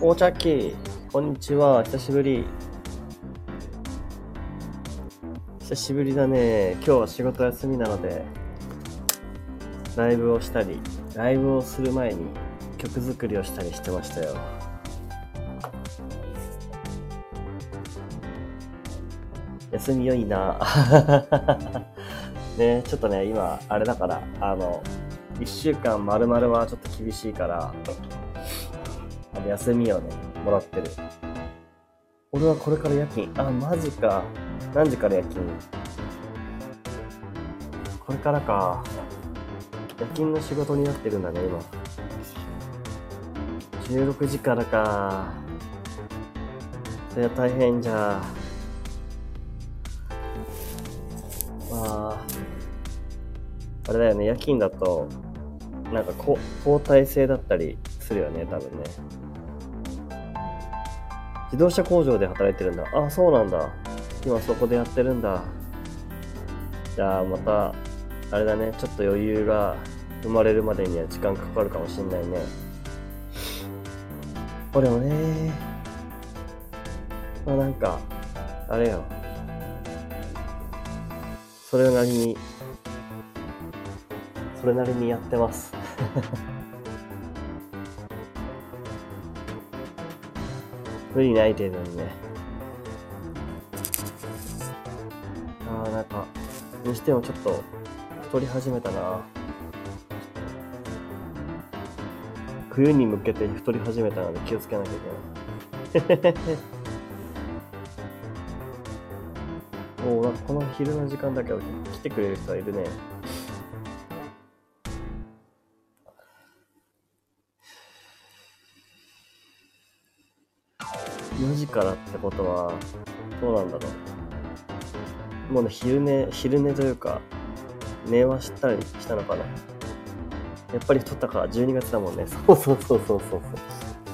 おちゃっき、こんにちは、久しぶり。久しぶりだね。今日は仕事休みなので、ライブをしたり、ライブをする前に曲作りをしたりしてましたよ。休み良いな。ね、ちょっとね、今、あれだから、あの、一週間丸々はちょっと厳しいから、の休みをね、もらってる。俺はこれから夜勤。あ、マジか。何時から夜勤？これからか。夜勤の仕事になってるんだね、今。16時からか。それは大変じゃ。まあ、あれだよね、夜勤だと、なんかこ交代制だったりするよね、多分ね。自動車工場で働いてるんだ。あ、そうなんだ。今そこでやってるんだ。じゃあまた、あれだね、ちょっと余裕が生まれるまでには時間かかるかもしんないね。俺もね、まあなんか、あれよ。それなりに、それなりにやってます。無理ない程度にね。ああ、なんか、にしてもちょっと太り始めたな。冬に向けて太り始めたので気をつけなきゃいけない。おお、なんかこの昼の時間だけど来てくれる人はいるね。からってことは、どうなんだろう。もうね、昼寝、昼寝というか、寝はしたりしたのかな。やっぱり太ったから12月だもんね。そうそうそうそうそう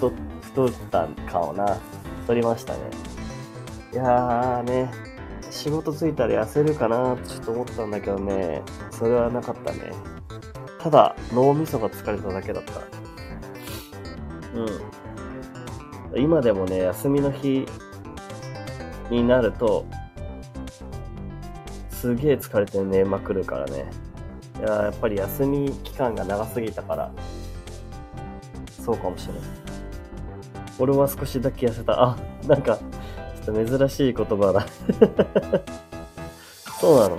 そう。太太ったかもな。太りましたね。いやーね、仕事ついたら痩せるかなってちょっと思ったんだけどね、それはなかったね。ただ、脳みそが疲れただけだった。うん。今でもね、休みの日になると、すげえ疲れて寝まくるからね。いややっぱり休み期間が長すぎたから、そうかもしれない。俺は少しだけ痩せた。あ、なんか、ちょっと珍しい言葉だ。そうなの。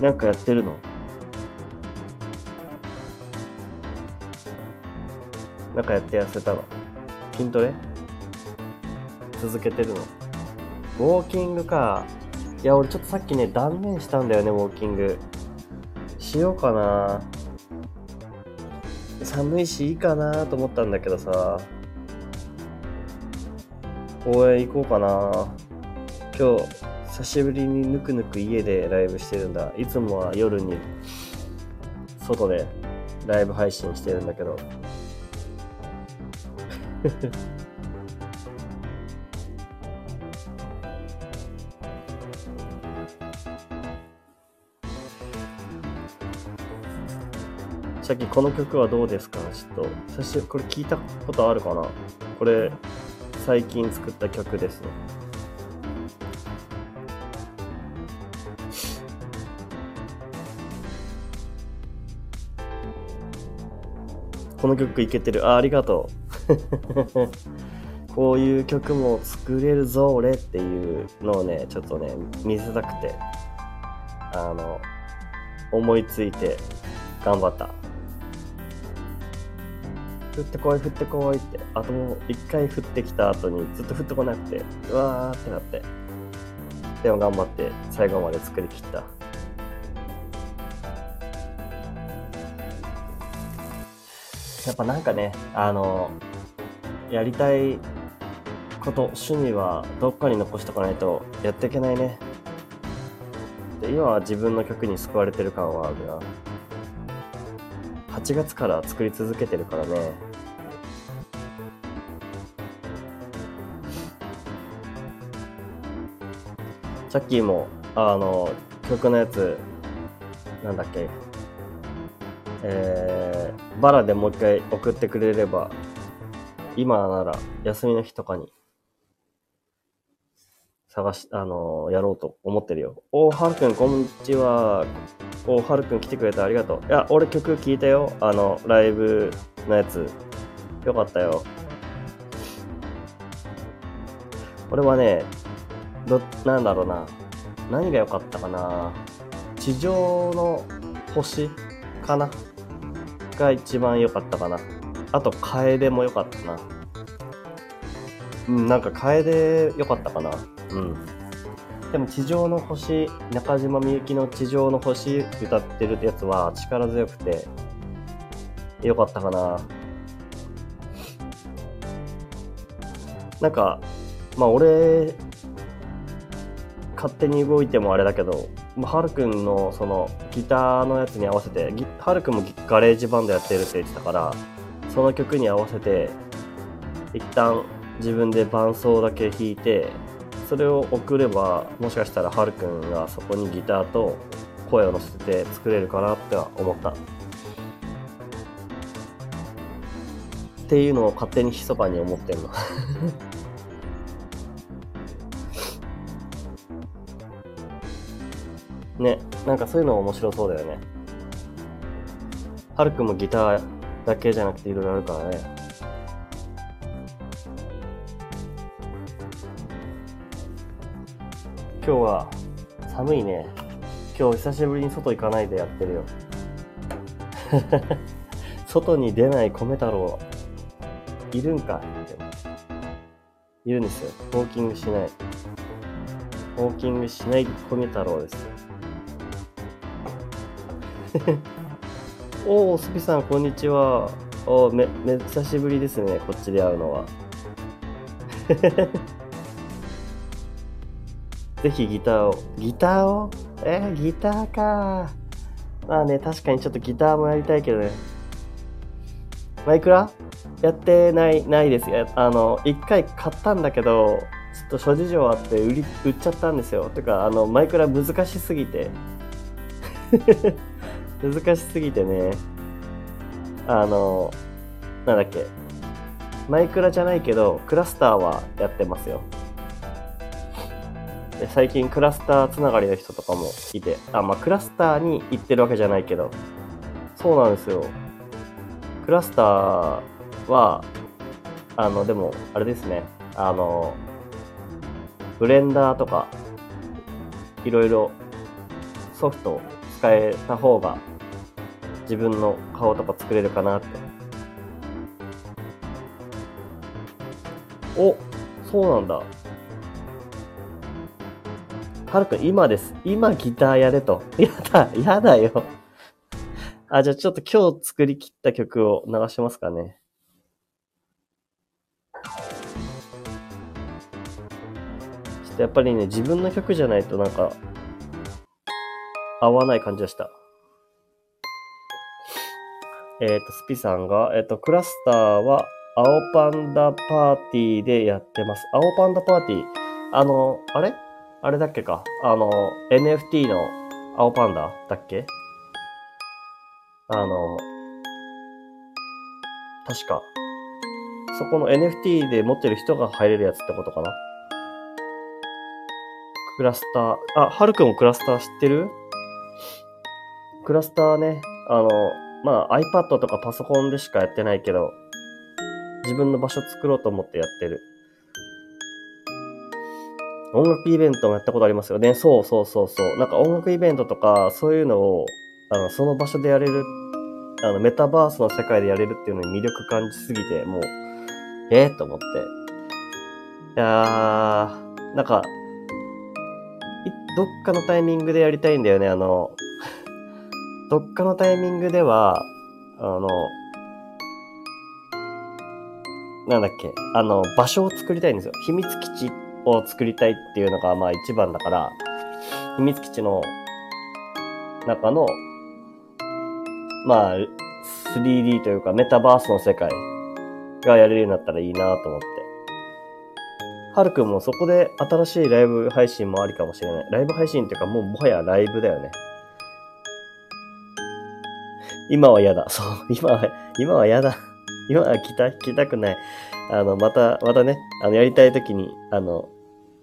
なんかやってるの？なんかやって痩せたの筋トレ？続けてるの？ウォーキングか。いや、俺ちょっとさっきね、断念したんだよね、ウォーキング。しようかな。寒いし、いいかなと思ったんだけどさ。公園行こうかな。今日、久しぶりにぬくぬく家でライブしてるんだ。いつもは夜に、外でライブ配信してるんだけど。さっきこの曲はどうですか？ちょっと、最初、これ聞いたことあるかな？これ、最近作った曲ですね。この曲いけてる。あ、ありがとう。こういう曲も作れるぞ、俺っていうのをね、ちょっとね、見せたくて、あの、思いついて頑張った。降ってこい、降ってこいって。あともう一回降ってきた後にずっと降ってこなくて、うわーってなって。でも頑張って最後まで作り切った。やっぱなんかね、あの、やりたいこと、趣味はどっかに残しとかないとやっていけないね。で今は自分の曲に救われてる感はあるな。8月から作り続けてるからね。さっきも、あの、曲のやつ、なんだっけ、えー、バラでもう一回送ってくれれば、今なら休みの日とかに探し、あのーやろうと思ってるよ。おー、はるくん、こんにちは。おー、はるくん来てくれてありがとう。いや、俺曲聴いたよ。あの、ライブのやつ。よかったよ。俺はね、ど、なんだろうな。何が良かったかな。地上の星かなが一番良かったかな。あと、楓も良かったな。うん、なんか楓良かったかな。うん。でも、地上の星、中島みゆきの地上の星歌ってるやつは力強くて、良かったかな。なんか、まあ俺、勝手に動いてもあれだけど、まあはるくんのそのギターのやつに合わせて、はるくんも GarageBand やってるって言ってたから、その曲に合わせて、一旦自分で伴奏だけ弾いて、それを送れば、もしかしたらはるくんがそこにギターと声を乗せて作れるかなっては思った。っていうのを勝手に密かに思ってんの。ね、なんかそういうの面白そうだよね。はるくんもギターだけじゃなくていろいろあるからね。今日は寒いね。今日久しぶりに外行かないでやってるよ。外に出ない米太郎、いるんかいるんですよ。ウォーキングしない。ウォーキングしない米太郎です。おお、スピさん、こんにちは。おーめ、め、久しぶりですね、こっちで会うのは。ぜひギターを。ギターを？えー、ギターかまあね、確かにちょっとギターもやりたいけどね。マイクラやってない、ないです。あの、一回買ったんだけど、ちょっと諸事情あって売り、売っちゃったんですよ。てか、あの、マイクラ難しすぎて。難しすぎてね。あの、なんだっけ。マイクラじゃないけど、クラスターはやってますよ。で最近クラスターつながりの人とかもいて、あ、まあ、クラスターに行ってるわけじゃないけど、そうなんですよ。クラスターは、あの、でも、あれですね、あの、ブレンダーとか、いろいろソフト使えた方が、自分の顔とか作れるかなって。お、そうなんだ。はるくん、今です。今ギターやれと。やだ、やだよ。あ、じゃあちょっと今日作り切った曲を流しますかね。ちょっとやっぱりね、自分の曲じゃないとなんか、合わない感じがした。えっ、と、スピさんが、えっ、と、クラスターは、青パンダパーティーでやってます。青パンダパーティー？あの、あれ？あれだっけか？あの、NFT の青パンダだっけ？あの、確か。そこの NFT で持ってる人が入れるやつってことかな？クラスター？あ、はるくんもクラスター知ってる？クラスターね、あの、まあ iPad とかパソコンでしかやってないけど、自分の場所作ろうと思ってやってる。音楽イベントもやったことありますよね。そうそうそうそう。なんか音楽イベントとか、そういうのを、あの、その場所でやれる、あの、メタバースの世界でやれるっていうのに魅力感じすぎて、もう、えー、と思って。いやー、なんか、どっかのタイミングでやりたいんだよね。あの、どっかのタイミングでは、あの、なんだっけ、あの、場所を作りたいんですよ。秘密基地を作りたいっていうのが、まあ一番だから、秘密基地の中の、まあ、3D というかメタバースの世界がやれるようになったらいいなと思って。はるくんもそこで新しいライブ配信もありかもしれない。ライブ配信っていうかもうもはやライブだよね。今は嫌だ。そう、今は、今は嫌だ。今は来た、来たくない。あの、また、またね、あの、やりたいときに、あの、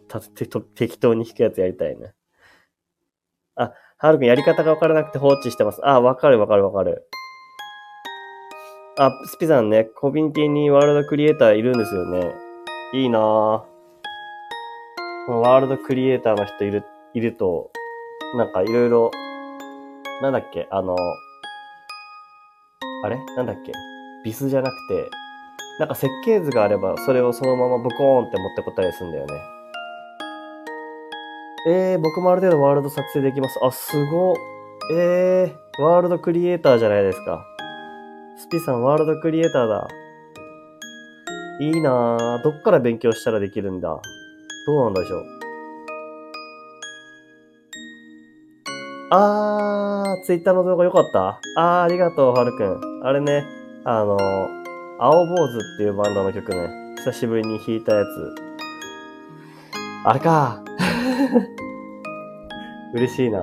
たてと適当に弾くやつやりたいね。あ、はるくんやり方がわからなくて放置してます。あ、わかるわかるわかる。あ、スピさんね、コミュニティにワールドクリエイターいるんですよね。いいなぁ。ワールドクリエイターの人いる、いると、なんかいろいろ、なんだっけ、あの、あれ？なんだっけ？ビスじゃなくて、なんか設計図があれば、それをそのままブコーンって持ってこたりするんだよね。えー、僕もある程度ワールド作成できます。あ、すご。えー、ワールドクリエイターじゃないですか。スピさん、ワールドクリエイターだ。いいなぁ。どっから勉強したらできるんだ？どうなんでしょう？あー、ツイッターの動画良かった？あー、ありがとう、はるくん。あれね、あの、青坊主っていうバンドの曲ね、久しぶりに弾いたやつ。あれか 嬉しいな。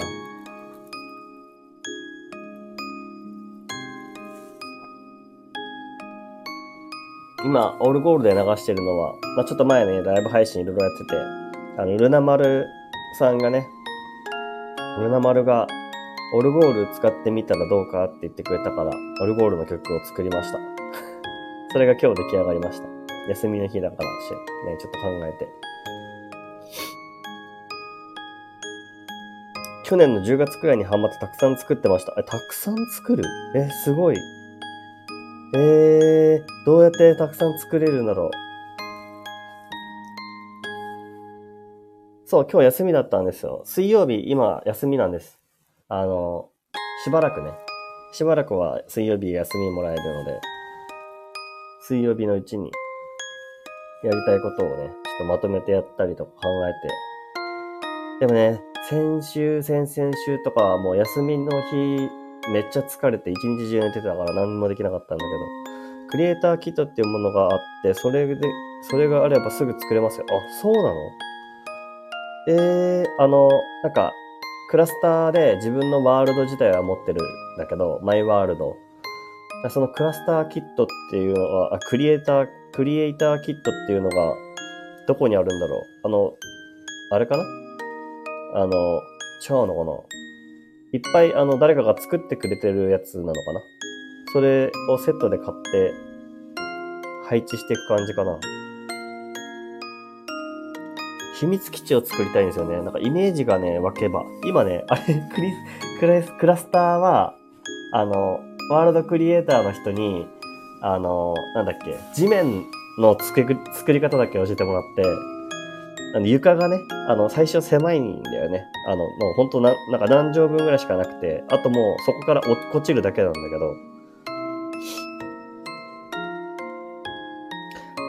今、オルゴールで流してるのは、まあ、ちょっと前ね、ライブ配信いろいろやってて、あの、ルナマルさんがね、ルナマルが、オルゴール使ってみたらどうかって言ってくれたから、オルゴールの曲を作りました。それが今日出来上がりました。休みの日だからし、ね、ちょっと考えて。去年の10月くらいにハマってたくさん作ってました。え、たくさん作る？え、すごい。えー、どうやってたくさん作れるんだろう。そう、今日休みだったんですよ。水曜日、今休みなんです。あの、しばらくね。しばらくは水曜日休みもらえるので、水曜日のうちにやりたいことをね、ちょっとまとめてやったりとか考えて。でもね、先週、先々週とかはもう休みの日、めっちゃ疲れて一日中寝てたから何もできなかったんだけど、クリエイターキットっていうものがあって、それで、それがあればすぐ作れますよ。あ、そうなの？えー、あの、なんか、クラスターで自分のワールド自体は持ってるんだけど、マイワールド。そのクラスターキットっていうのは、あクリエイター、クリエイターキットっていうのが、どこにあるんだろう？あの、あれかな？あの、違うのかな？いっぱいあの誰かが作ってくれてるやつなのかな？それをセットで買って配置していく感じかな。秘密基地を作りたいんですよね。なんかイメージがね、湧けば。今ね、あれ、クリクラス、クラスターは、あの、ワールドクリエイターの人に、あの、なんだっけ、地面の作り作り方だけ教えてもらって、あの床がね、あの、最初狭いんだよね。あの、もうほんとな、なんか何畳分ぐらいしかなくて、あともうそこから落っこちるだけなんだけど。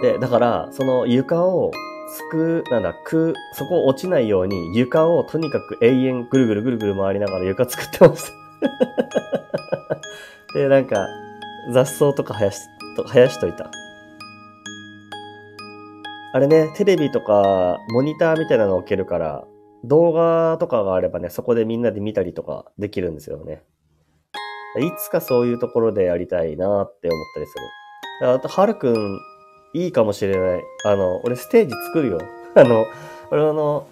で、だから、その床をすく、なんだ、く、そこ落ちないように床をとにかく永遠ぐるぐるぐるぐる回りながら床作ってました。で、なんか、雑草とか生やし、と生やしといた。あれね、テレビとか、モニターみたいなの置けるから、動画とかがあればね、そこでみんなで見たりとかできるんですよね。いつかそういうところでやりたいなって思ったりする。あと、はるくん、いいかもしれない。あの、俺ステージ作るよ。あの、俺あの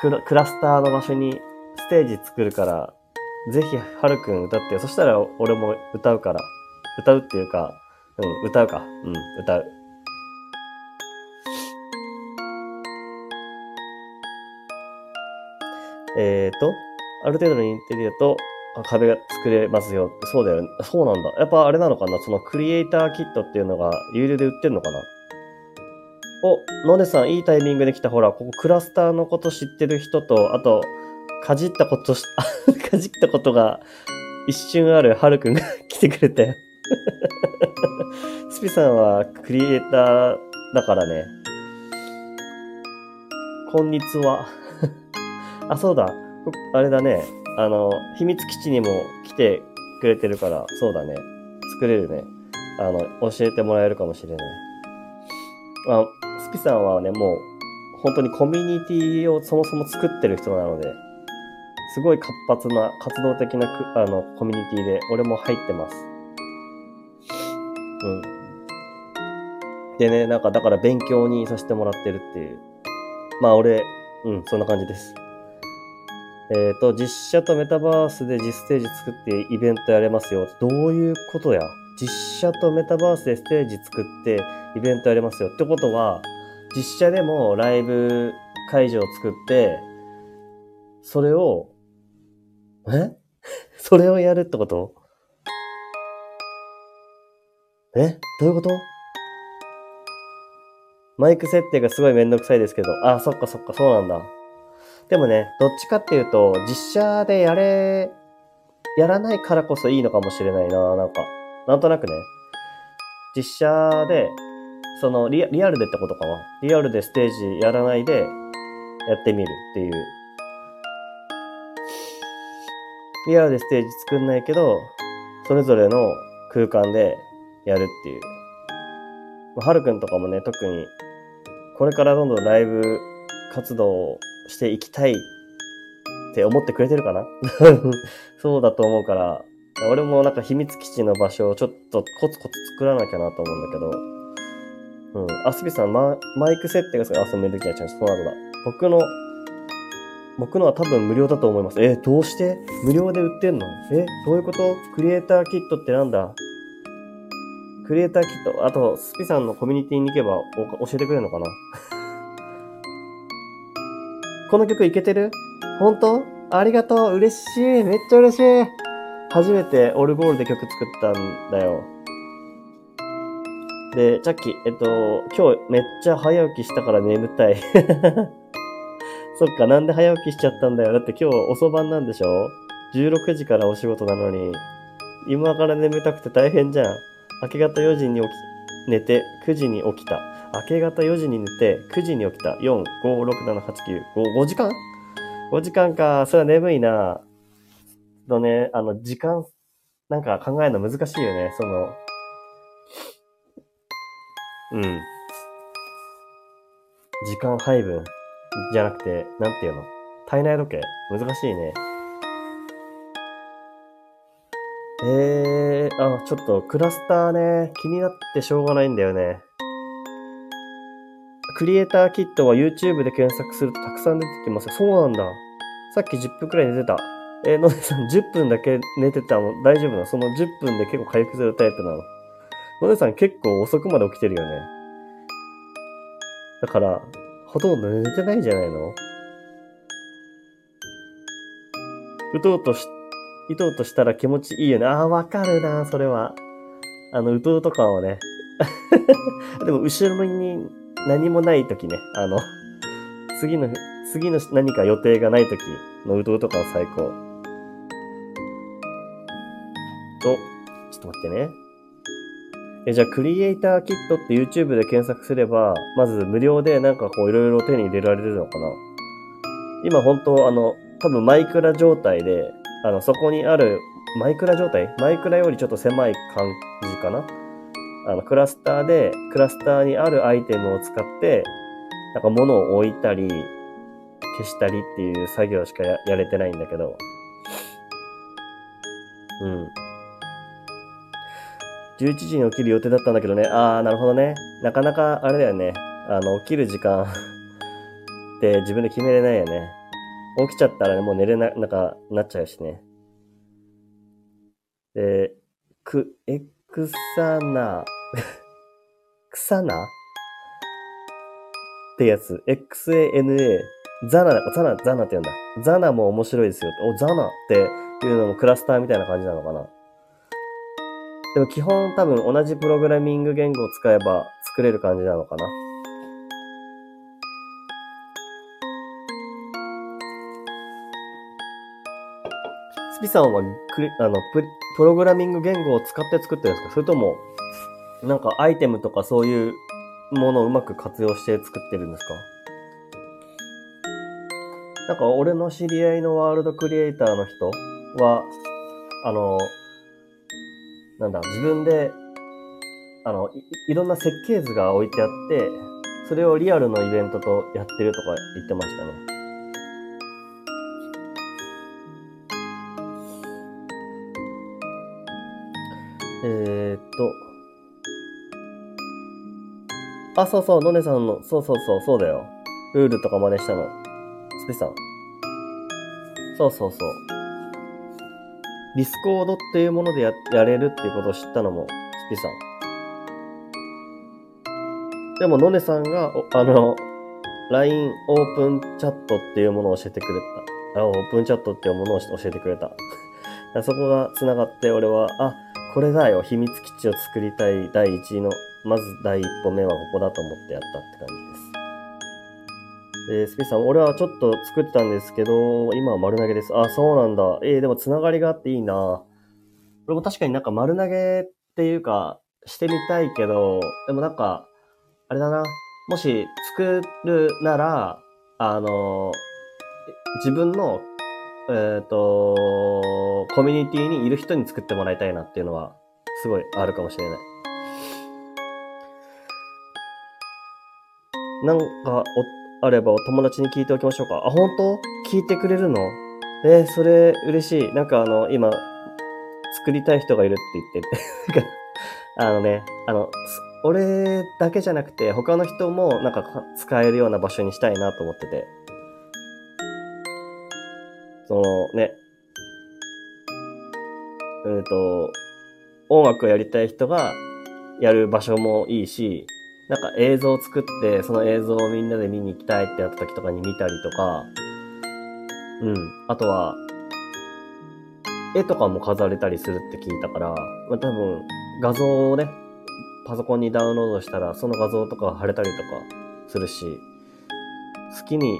クラ、クラスターの場所にステージ作るから、ぜひ、はるくん歌ってよ。そしたら俺も歌うから。歌うっていうか、うん、歌うか。うん、歌う。えっ、ー、と、ある程度のインテリアと壁が作れますよ。そうだよ。ねそうなんだ。やっぱあれなのかな？そのクリエイターキットっていうのが有料で売ってんのかな？お、のねさん、いいタイミングで来た。ほら、ここクラスターのこと知ってる人と、あと、かじったことし、かじったことが一瞬あるはるくんが 来てくれたよ スピさんはクリエイターだからね。こんにちは。あ、そうだ。あれだね。あの、秘密基地にも来てくれてるから、そうだね。作れるね。あの、教えてもらえるかもしれない。まあ、スピさんはね、もう、本当にコミュニティをそもそも作ってる人なので、すごい活発な活動的なくあのコミュニティで俺も入ってます。うん。でね、なんかだから勉強にさせてもらってるっていう。まあ俺、うん、そんな感じです。えっ、と、実写とメタバースで実ステージ作ってイベントやれますよ。どういうことや？実写とメタバースでステージ作ってイベントやれますよ。ってことは、実写でもライブ会場を作って、それを、え？それをやるってこと？え？どういうこと？マイク設定がすごいめんどくさいですけど、あ、そっかそっか、そうなんだ。でもね、どっちかっていうと、実写でやれ、やらないからこそいいのかもしれないな、なんか。なんとなくね。実写で、そのリア、リアルでってことかな。リアルでステージやらないで、やってみるっていう。リアルでステージ作んないけど、それぞれの空間でやるっていう。まあはるくんとかもね、特に、これからどんどんライブ活動していきたいって思ってくれてるかな？そうだと思うから、俺もなんか秘密基地の場所をちょっとコツコツ作らなきゃなと思うんだけど、うん。あすびさん、ママイク設定がすごい、あ、そう、めんどくさい。そうなんだ。僕の、僕のは多分無料だと思います。え、どうして？無料で売ってんの？え、どういうこと？クリエイターキットってなんだ？クリエイターキット、あと、スピさんのコミュニティに行けば教えてくれるのかな？この曲いけてる？本当？ありがとう嬉しいめっちゃ嬉しい初めてオルゴールで曲作ったんだよ。で、チャッキー、えっと、今日めっちゃ早起きしたから眠たい。そっか、なんで早起きしちゃったんだよ。だって今日遅番なんでしょ ?16 時からお仕事なのに、今から眠たくて大変じゃん。明け方4時に起き、寝て、9時に起きた。明け方4時に寝て、9時に起きた。4、5、6、7、8、9、5、5時間 ?5 時間か。それは眠いな。のね、あの、時間、なんか考えるの難しいよね。その、うん。時間配分じゃなくて、なんていうの？体内時計難しいね。えー、あ、ちょっとクラスターね、気になってしょうがないんだよね。クリエイターキットは YouTube で検索するとたくさん出てきますよ。そうなんだ。さっき10分くらい寝てた。えー、のねさん10分だけ寝てたの？大丈夫なの？その10分で結構回復するタイプなの？のねさん結構遅くまで起きてるよね。だから、ほとんど寝てないんじゃないの？打とうとし、打とうとしたら気持ちいいよね。ああ、わかるな、それは。あの、打とうと感はね。でも、後ろに何もない時ね。あの、次の、次の何か予定がない時の打とうと感は最高。と、ちょっと待ってね。え、じゃあ、クリエイターキットって YouTube で検索すれば、まず無料でなんかこういろいろ手に入れられるのかな今本当あの、多分マイクラ状態で、あの、そこにある、マイクラ状態？マイクラよりちょっと狭い感じかな？あの、クラスターで、クラスターにあるアイテムを使って、なんか物を置いたり、消したりっていう作業しかややれてないんだけど。うん。11時に起きる予定だったんだけどね。あー、なるほどね。なかなか、あれだよね。あの、起きる時間 って自分で決めれないよね。起きちゃったらね、もう寝れな、なんか、なっちゃうしね。で、く、え、くさな、くさな？ってやつ。XANA。ザナ、ザナ、ザナって言うんだ。ザナも面白いですよ。お、ザナっていうのもクラスターみたいな感じなのかな？でも基本多分同じプログラミング言語を使えば作れる感じなのかな？ピさんはクリあのププログラミング言語を使って作ってるんですか？それとも、なんかアイテムとかそういうものをうまく活用して作ってるんですか？なんか俺の知り合いのワールドクリエイターの人は、あの、なんだ、自分で、あの、いいろんな設計図が置いてあって、それをリアルのイベントとやってるとか言ってましたね。え、っと。あ、そうそう、のねさんの、そうそうそう、そうだよ。ルールとか真似したの。スピさん。そうそうそう。 Discord っていうものでややれるっていうことを知ったのも、スピさん。でも、のねさんが、あの、LINE オープンチャットっていうものを教えてくれた。あ、オープンチャットっていうものを教えてくれた。そこが繋がって、俺は、あ、これだよ、秘密基地を作りたい第一の、まず第一歩目はここだと思ってやったって感じです。で、スピーさん、俺はちょっと作ってたんですけど、今は丸投げです。あ、そうなんだ。えー、でも繋がりがあっていいな。俺も確かになんか丸投げっていうか、してみたいけど、でもなんか、あれだな。もし作るなら、あの、自分の、えっ、ー、と、コミュニティにいる人に作ってもらいたいなっていうのは、すごいあるかもしれない。なんか、お、あればお友達に聞いておきましょうか。あ、本当？聞いてくれるの？えー、それ嬉しい。なんかあの、今、作りたい人がいるって言って てあのね、あの、俺だけじゃなくて、他の人もなんか使えるような場所にしたいなと思ってて。そのね、えっ、ー、と、音楽をやりたい人がやる場所もいいし、なんか映像を作って、その映像をみんなで見に行きたいってやった時とかに見たりとか、うん。あとは、絵とかも飾れたりするって聞いたから、まあ、多分画像をね、パソコンにダウンロードしたら、その画像とか貼れたりとかするし、好きに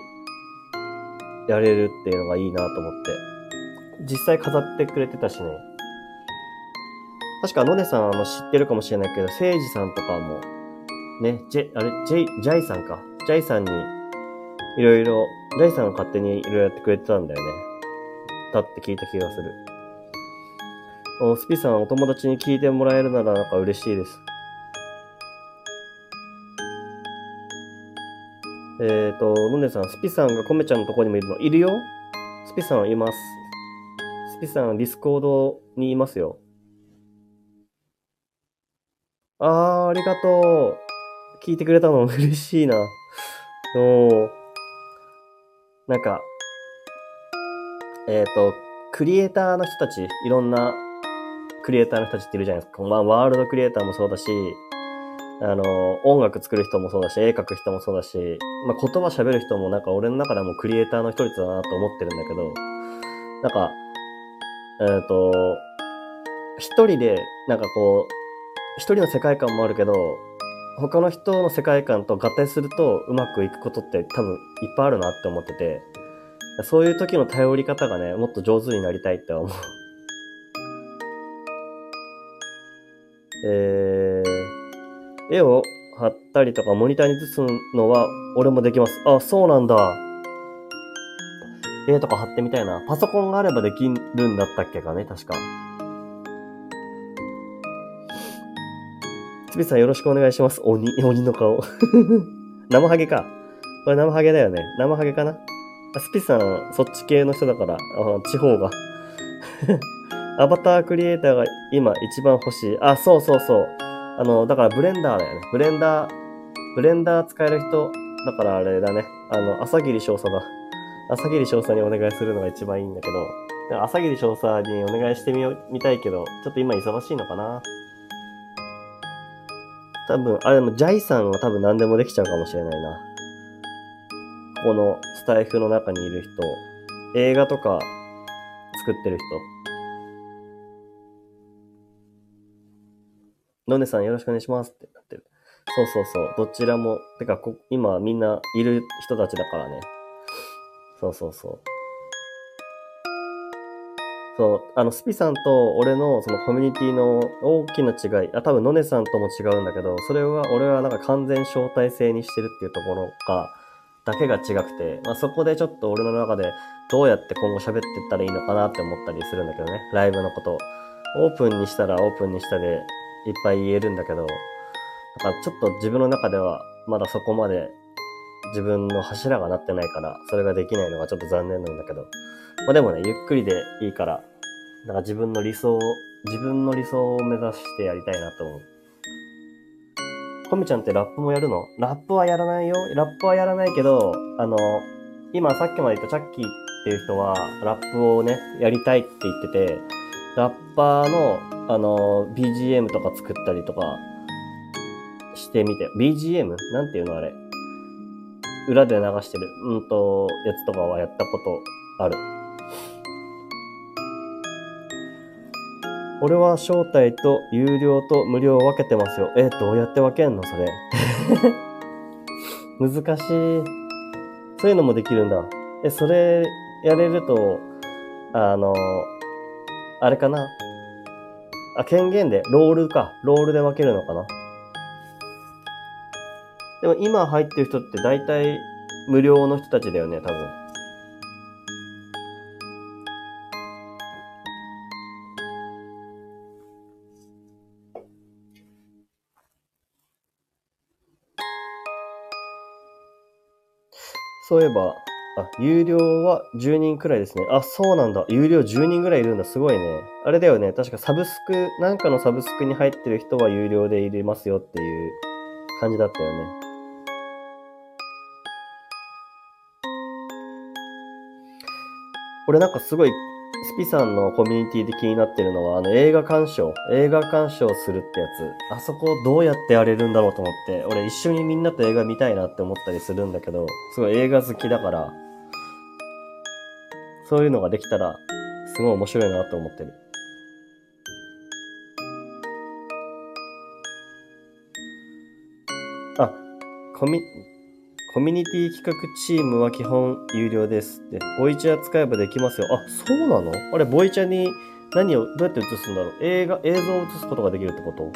やれるっていうのがいいなと思って。実際飾ってくれてたしね。確か、のねさん、あの、知ってるかもしれないけど、せいじさんとかも、ね、ジェ、あれ、ジェイ、ジャイさんか。ジャイさんに、いろいろ、ジャイさんが勝手にいろいろやってくれてたんだよね。だって聞いた気がする。おスピさん、お友達に聞いてもらえるならなんか嬉しいです。えっ、ー、と、のねさん、スピさんがコメちゃんのとこにもいるのいるよスピさんはいます。スピさんは、 Discord にいますよ。あー、ありがとう。聞いてくれたの嬉しいな。おー。なんか、えっ、ー、と、クリエイターの人たち、いろんなクリエイターの人たちっているじゃないですか。まあ、ワールドクリエイターもそうだし、あの、音楽作る人もそうだし、絵描く人もそうだし、まあ、言葉喋る人もなんか俺の中でもクリエイターの一人だなと思ってるんだけど、なんか、えっ、ー、と、一人で、なんかこう、一人の世界観もあるけど、他の人の世界観と合体するとうまくいくことって多分いっぱいあるなって思ってて、そういう時の頼り方がね、もっと上手になりたいって思う。えー、絵を貼ったりとかモニターに映すのは俺もできます。あ、そうなんだ。絵とか貼ってみたいな。パソコンがあればできるんだったっけかね、確か。つびさんよろしくお願いします。鬼、鬼の顔。なまはげか。これなまはげだよね。なまはげかなスピさん、そっち系の人だから、あ地方が。アバタークリエイターが今一番欲しい。あ、そうそうそう。あの、だからブレンダーだよね。 Blender、Blender 使える人、だからあれだね。あの、朝霧少佐だ。朝霧少佐にお願いするのが一番いいんだけど、朝霧少佐にお願いしてみよ、みたいけど、ちょっと今忙しいのかな。多分、あれでも、ジャイさんは多分何でもできちゃうかもしれないな。このスタイフの中にいる人、映画とか作ってる人、のねさんよろしくお願いしますってなってる。そうそうそう。どちらも、てかこ、今みんないる人たちだからね。そうそうそう。そう、あの、スピさんと俺のそのコミュニティの大きな違い、あ、多分のねさんとも違うんだけど、それは俺はなんか完全招待制にしてるっていうところが、だけが違くて、まあ、そこでちょっと俺の中でどうやって今後喋ってったらいいのかなって思ったりするんだけどね。ライブのことを。オープンにしたらオープンにしたで、いっぱい言えるんだけど、だかちょっと自分の中ではまだそこまで自分の柱がなってないから、それができないのがちょっと残念なんだけど。まあでもね、ゆっくりでいいから、だか自分の理想を自分の理想を目指してやりたいなと思う。コミちゃんってラップもやるの？ラップはやらないよ。ラップはやらないけど、あの、今さっきまで言ったチャッキーっていう人は、ラップをね、やりたいって言ってて、ラッパーの、あの、BGM とか作ったりとかしてみて。BGM? なんていうのあれ？裏で流してる、うんと、やつとかはやったことある。俺は招待と有料と無料を分けてますよ。え、どうやって分けんの？それ。難しい。そういうのもできるんだ。え、それやれると、あの、あれかな？あ、権限で、ロールか。ロールで分けるのかな？でも今入ってる人って大体無料の人たちだよね、多分。そういえば、あ、有料は10人くらいですね。あ、そうなんだ。有料10人くらいいるんだ。すごいね。あれだよね。確かサブスク、なんかのサブスクに入ってる人は有料で入れますよっていう感じだったよね。俺なんかすごいスピさんのコミュニティで気になってるのは、あの映画鑑賞、映画鑑賞するってやつ。あそこどうやってやれるんだろうと思って、俺一緒にみんなと映画見たいなって思ったりするんだけど、すごい映画好きだから、そういうのができたら、すごい面白いなと思ってる。あ、コミ、コミュニティ企画チームは基本有料ですって。ボイチャ使えばできますよ。あ、そうなの？あれ、ボイチャに何を、どうやって映すんだろう？映画、映像を映すことができるってこと？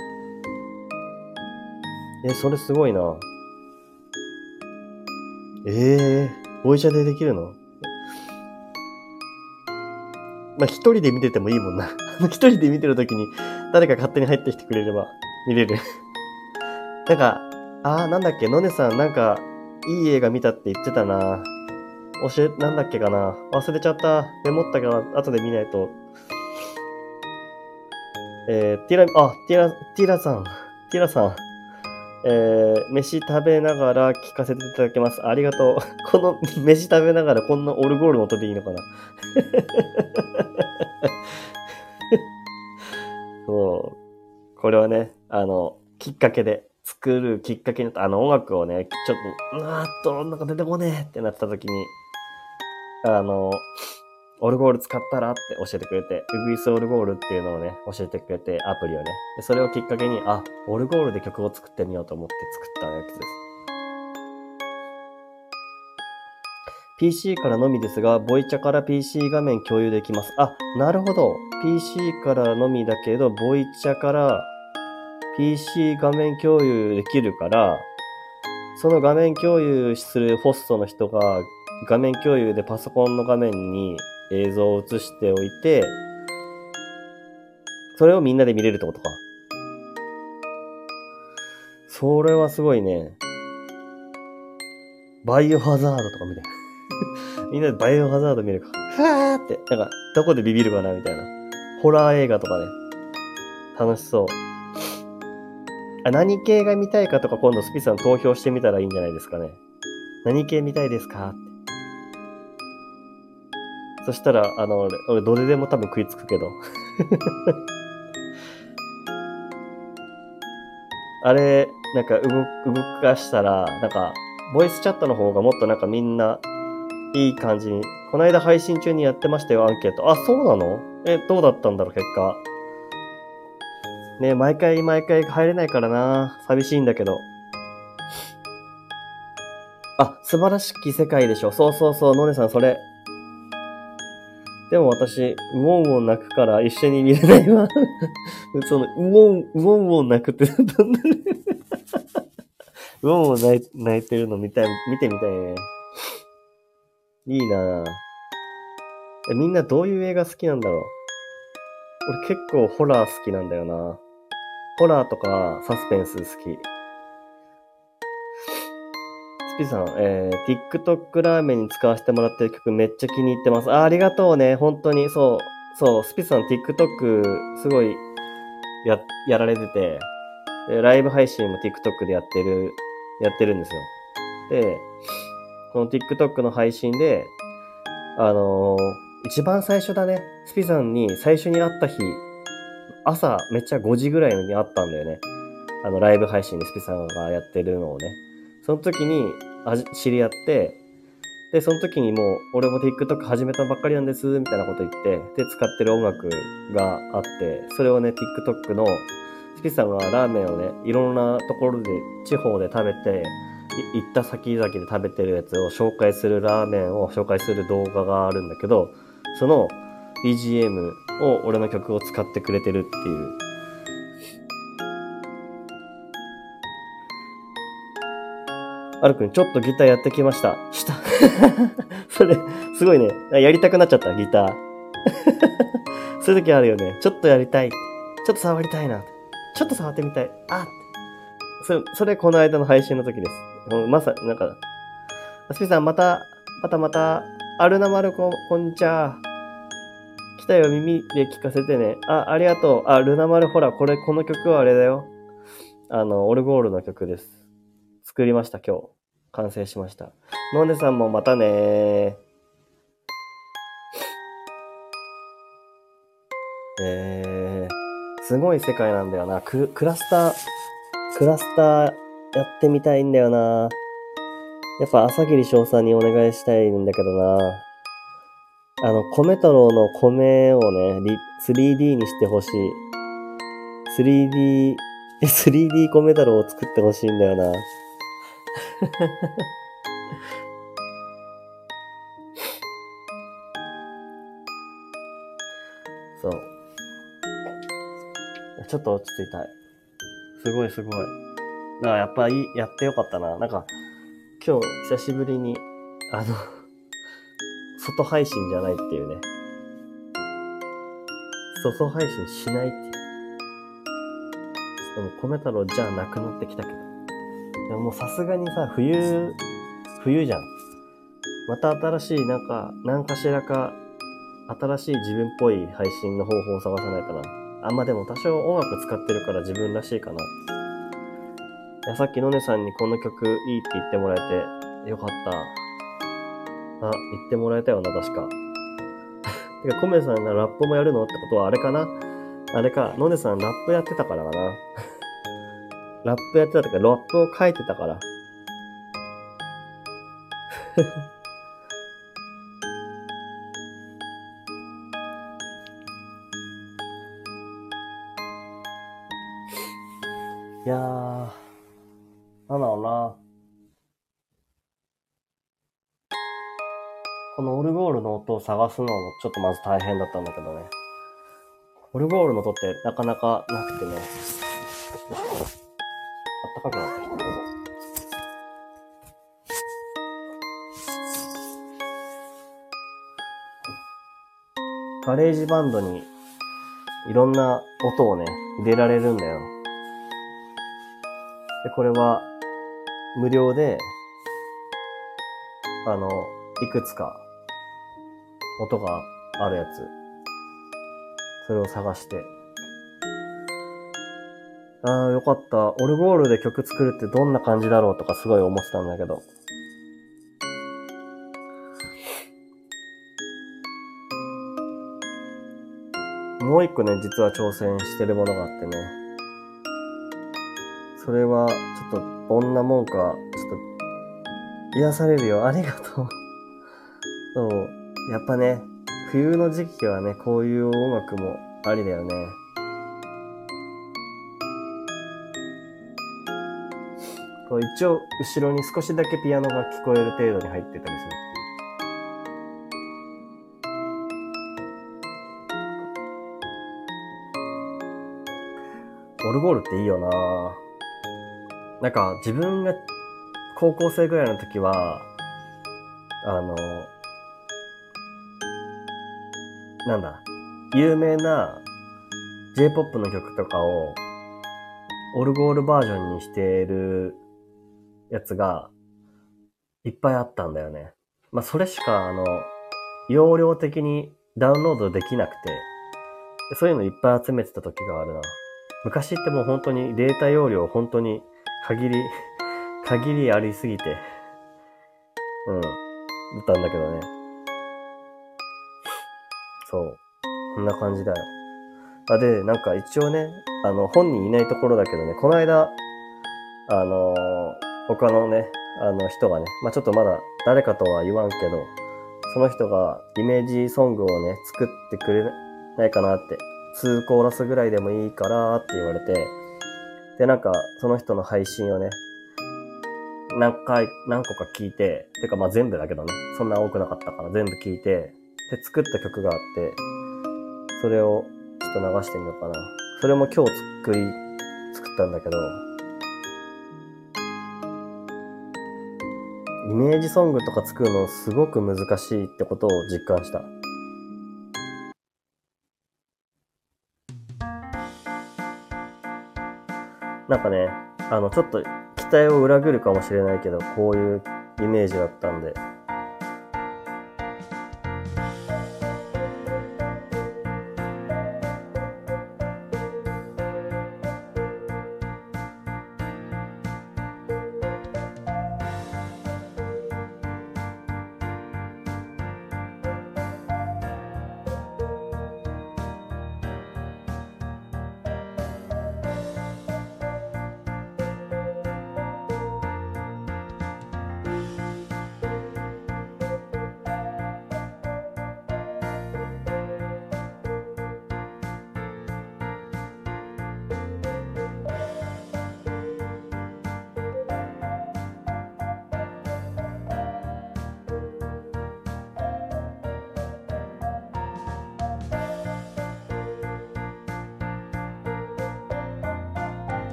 え、それすごいな。ええー、ボイチャでできるの？まあ、一人で見ててもいいもんな。一人で見てるときに誰か勝手に入ってきてくれれば見れる なんか、あーなんだっけ、のねさんなんかいい映画見たって言ってたな。教え、なんだっけかな。忘れちゃった。メモったから後で見ないと。えー、ティラ、あ、ティラ、ティラさん。ティラさん。えー、飯食べながら聞かせていただきます。ありがとう。この、飯食べながらこんなオルゴールの音でいいのかな。これはね、あの、きっかけで、作るきっかけに、あの音楽をね、ちょっと、うわーっと、なんか出てこねえってなった時に、あの、オルゴール使ったらって教えてくれて、ウグイスオルゴールっていうのをね、教えてくれて、アプリをね。それをきっかけに、あ、オルゴールで曲を作ってみようと思って作ったやつです。PC からのみですが、ボイチャから PC 画面共有できます。あ、なるほど。PC からのみだけど、ボイチャから PC 画面共有できるから、その画面共有するホストの人が画面共有でパソコンの画面に映像を映しておいて、それをみんなで見れるってことか。それはすごいね。バイオハザードとか見て。みんなでバイオハザード見るか。ふわーって、なんか、どこでビビるかなみたいな。ホラー映画とかね。楽しそう。あ、何系が見たいかとか今度スピさん投票してみたらいいんじゃないですかね。何系見たいですかって。そしたら、あの、俺、俺どれでも多分食いつくけど。あれ、なんか動、動かしたら、なんか、ボイスチャットの方がもっとなんかみんな、いい感じに。この間配信中にやってましたよ、アンケート。あ、そうなの？え、どうだったんだろう、結果。ね毎回毎回入れないからな。寂しいんだけど。あ、素晴らしき世界でしょ。そうそうそう、ノネさん、それ。でも私、ウォンウォン泣くから一緒に見れないわ。その、ウォン、ウォンウォン泣くってどんな ウォンウォン泣い泣いてるの見たい、見てみたいね。いいなぁ。みんなどういう映画好きなんだろう？俺結構ホラー好きなんだよな。ホラーとかサスペンス好き。スピさん、えー、TikTok ラーメンに使わせてもらってる曲めっちゃ気に入ってます。あ、ありがとうね。本当に、そう。そう、スピさん TikTok すごいや、やられてて、でライブ配信も TikTok でやってる、やってるんですよ。で、この TikTok の配信で、あのー一番最初だね、スピさんに最初に会った日、朝めっちゃ5時ぐらいに会ったんだよね。あの、ライブ配信でスピさんがやってるのをね。その時に知り合って、で、その時にもう、俺も TikTok 始めたばっかりなんです、みたいなこと言って、で、使ってる音楽があって、それをね、TikTok の、スピさんがラーメンをね、いろんなところで、地方で食べて、行った先々で食べてるやつを紹介するラーメンを紹介する動画があるんだけど、その BGM を俺の曲を使ってくれてるっていう。あるくん、ちょっとギターやってきました。した。それ、すごいね。やりたくなっちゃった、ギター。そういう時あるよね。ちょっとやりたい。ちょっと触りたいな。ちょっと触ってみたい。あそれ、それこの間の配信の時です。まさ、なんか、スピさん、また、またまた、アルナマルコ、こんにちは。来たよ、耳で聞かせてね。あ、ありがとう。あ、ルナマル、ほら、これ、この曲はあれだよ。あの、オルゴールの曲です。作りました、今日。完成しました。ノンネさんもまたねえー、すごい世界なんだよな。ククラスター、クラスターやってみたいんだよな。やっぱ朝霧翔さんにお願いしたいんだけどな。あの、米太郎の米をね、3D にしてほしい。3D、3D 米太郎を作ってほしいんだよな。そう。ちょっと落ち着いたい。すごいすごい。だからやっぱいい、やってよかったな。なんか、今日久しぶりに、あの、外配信じゃないっていうね。外配信しないっていう。でも、米太郎じゃなくなってきたけど。でももうさすがにさ、冬、冬じゃん。また新しい、なんか、何かしらか、新しい自分っぽい配信の方法を探さないかな。あ、まあでも多少音楽使ってるから自分らしいかな。や、さっきのねさんにこの曲いいって言ってもらえて、よかった。あ、言ってもらえたよな、確か。てか、コメさんがラップもやるのってことはあれかな？あれか、のねさんラップやってたからかな？ラップやってたとか、ラップを書いてたから。なんだろうな。このオルゴールの音を探すのもちょっとまず大変だったんだけどね。オルゴールの音ってなかなかなくてね。あったかくなってきた。 GarageBand にいろんな音をね、入れられるんだよ。で、これは無料で、あの、いくつか音があるやつ。それを探して。ああ、よかった。オルゴールで曲作るってどんな感じだろうとかすごい思ってたんだけど。もう一個ね、実は挑戦してるものがあってね。それは、ちょっと、どんなもんか、ちょっと、癒されるよ。ありがとう。そう。やっぱね、冬の時期はね、こういう音楽もありだよね。こう一応、後ろに少しだけピアノが聞こえる程度に入ってたりするっていう。オルゴールっていいよななんか自分が高校生ぐらいの時は、あの、なんだ、有名な J-POP の曲とかをオルゴールバージョンにしてるやつがいっぱいあったんだよね。まあそれしかあの、容量的にダウンロードできなくて、そういうのいっぱい集めてた時があるな。昔ってもう本当にデータ容量本当に限り、限りありすぎて、うん、だったんだけどね。そう。こんな感じだよ。あ、で、なんか一応ね、あの、本人いないところだけどね、この間、あのー、他のね、あの人がね、まあちょっとまだ誰かとは言わんけど、その人がイメージソングをね、作ってくれないかなって、2コーラスぐらいでもいいからって言われて、で、なんか、その人の配信をね、何回、何個か聞いて、てかまあ全部だけどね、そんな多くなかったから全部聞いて、で、作った曲があって、それをちょっと流してみようかな。それも今日作り、作ったんだけど、イメージソングとか作るのすごく難しいってことを実感した。なんかね、あの、ちょっと期待を裏切るかもしれないけど、こういうイメージだったんで、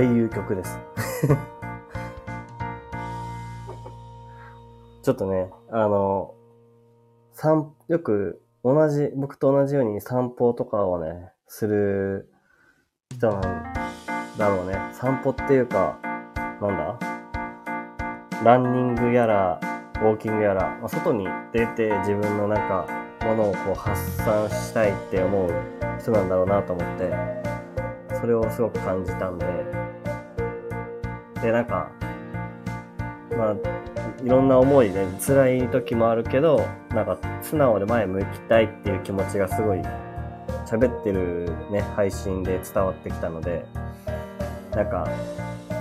っていう曲です。ちょっとね、あの、散、よく同じ、僕と同じように散歩とかをね、する人なんだろうね。散歩っていうか、なんだ？ランニングやら、ウォーキングやら、まあ、外に出て自分のなんか、ものをこう発散したいって思う人なんだろうなと思って、それをすごく感じたんで、で、なんか、まあ、いろんな思いで辛い時もあるけど、なんか素直で前向きたいっていう気持ちがすごい喋ってるね、配信で伝わってきたので、なんか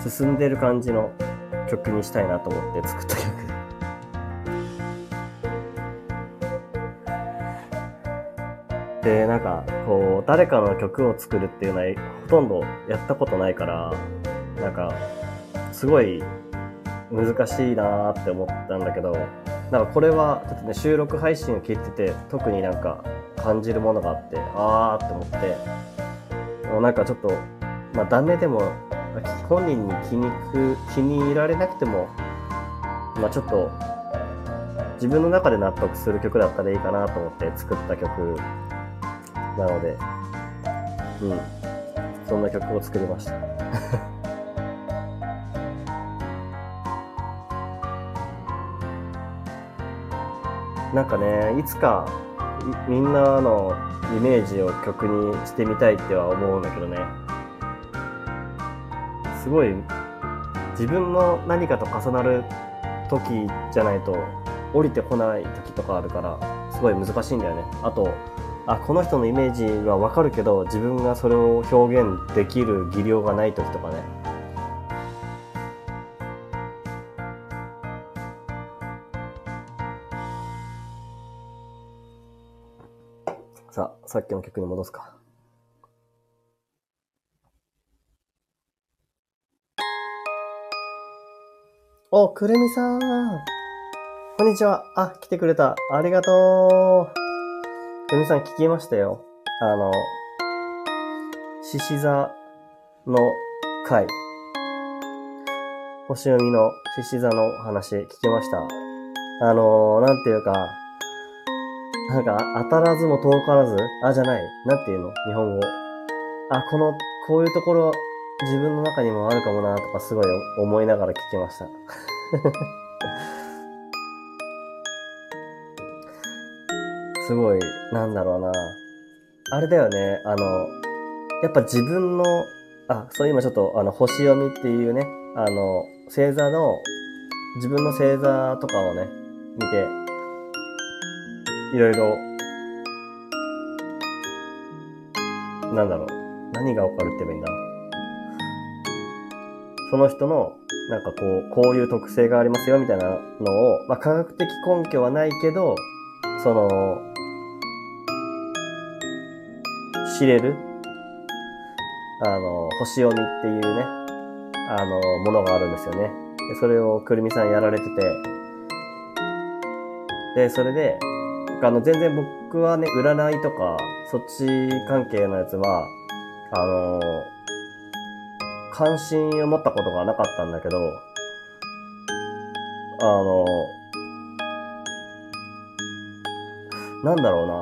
進んでる感じの曲にしたいなと思って作った曲。で、なんか、こう、誰かの曲を作るっていうのはとんどやったことないから、なんか、すごい難しいなーって思ったんだけど、なんかこれは、ちょっとね、収録配信を聞いてて、特になんか感じるものがあって、あーって思って、なんかちょっと、まあダメでも、本人に気にく気に入られなくても、まあちょっと、自分の中で納得する曲だったらいいかなと思って作った曲なので、うん。そんな曲を作りました？なんかね、いつかみんなのイメージを曲にしてみたいっては思うんだけどね。すごい自分の何かと重なる時じゃないと降りてこない時とかあるからすごい難しいんだよね。あと、あ、この人のイメージはわかるけど自分がそれを表現できる技量がない時とかね。さっきの曲に戻すか。お、くるみさん。こんにちは。あ、来てくれた。ありがとう。くるみさん聞きましたよ。あの、獅子座の回。星読みの獅子座の話聞きました。あのなんていうか、なんか、当たらずも遠からずあ、じゃない。なんていうの？日本語。あ、この、こういうところ、自分の中にもあるかもな、とかすごい思いながら聞きました。すごい、なんだろうな。あれだよね、あの、やっぱ自分の、あ、そう今ちょっと、あの、星読みっていうね、あの、星座の、自分の星座とかをね、見て、いろいろ、なんだろう、何がわかるって言えばいいんだその人の、なんかこう、こういう特性がありますよみたいなのを、まあ、科学的根拠はないけど、その、知れる、あの、星読みっていうね、あの、ものがあるんですよね。でそれをくるみさんやられてて、で、それで、あの、全然僕はね、占いとか、そっち関係のやつは、あの関心を持ったことがなかったんだけど、あの、なんだろうな。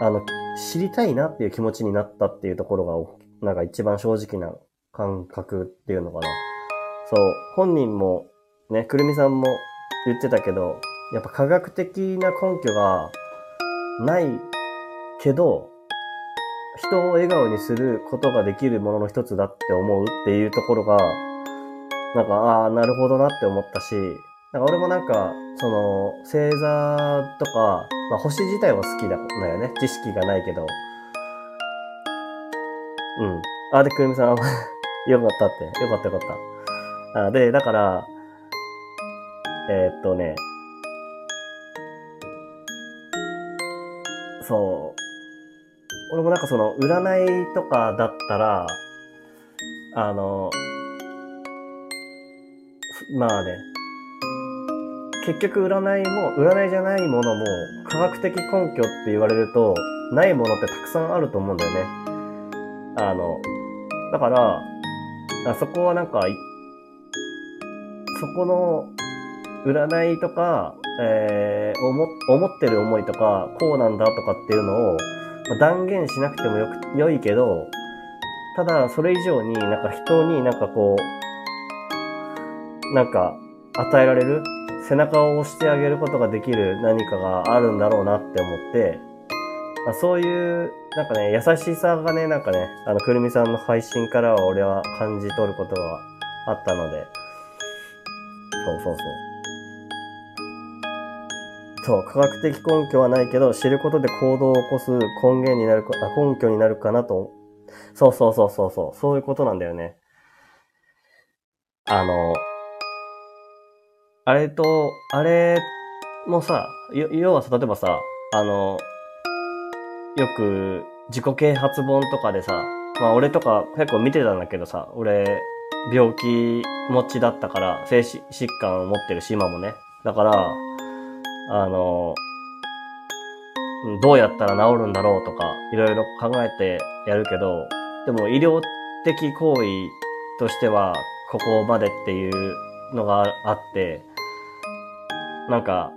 あの、知りたいなっていう気持ちになったっていうところが、なんか一番正直な感覚っていうのかな。そう、本人も、ね、くるみさんも言ってたけど、やっぱ科学的な根拠がないけど、人を笑顔にすることができるものの一つだって思うっていうところが、なんか、ああ、なるほどなって思ったし、なんか俺もなんか、その、星座とか、まあ星自体は好きだよね。知識がないけど。うん。あ、で、くるみさん、よかったって。よかったよかった。あで、だから、えー、っとね、そう。俺もなんかその、占いとかだったら、あの、まあね、結局占いも、占いじゃないものも、科学的根拠って言われると、ないものってたくさんあると思うんだよね。あの、だから、あそこはなんか、そこの占いとか、えー、思、思ってる思いとか、こうなんだとかっていうのを、断言しなくてもよく、良いけど、ただ、それ以上になんか人になんかこう、なんか与えられる背中を押してあげることができる何かがあるんだろうなって思って、まあ、そういう、なんかね、優しさがね、なんかね、あの、くるみさんの配信からは俺は感じ取ることがあったので、そうそうそう。そう、科学的根拠はないけど、知ることで行動を起こす根源になるか、あ根拠になるかなと。そうそうそうそうそう、そういうことなんだよね。あの、あれと、あれもさ、要はさ、例えばさ、あの、よく自己啓発本とかでさ、まあ俺とか結構見てたんだけどさ、俺、病気持ちだったから、精神疾患を持ってるし、今もね。だから、あの、どうやったら治るんだろうとか、いろいろ考えてやるけど、でも医療的行為としては、ここまでっていうのがあって、なんか、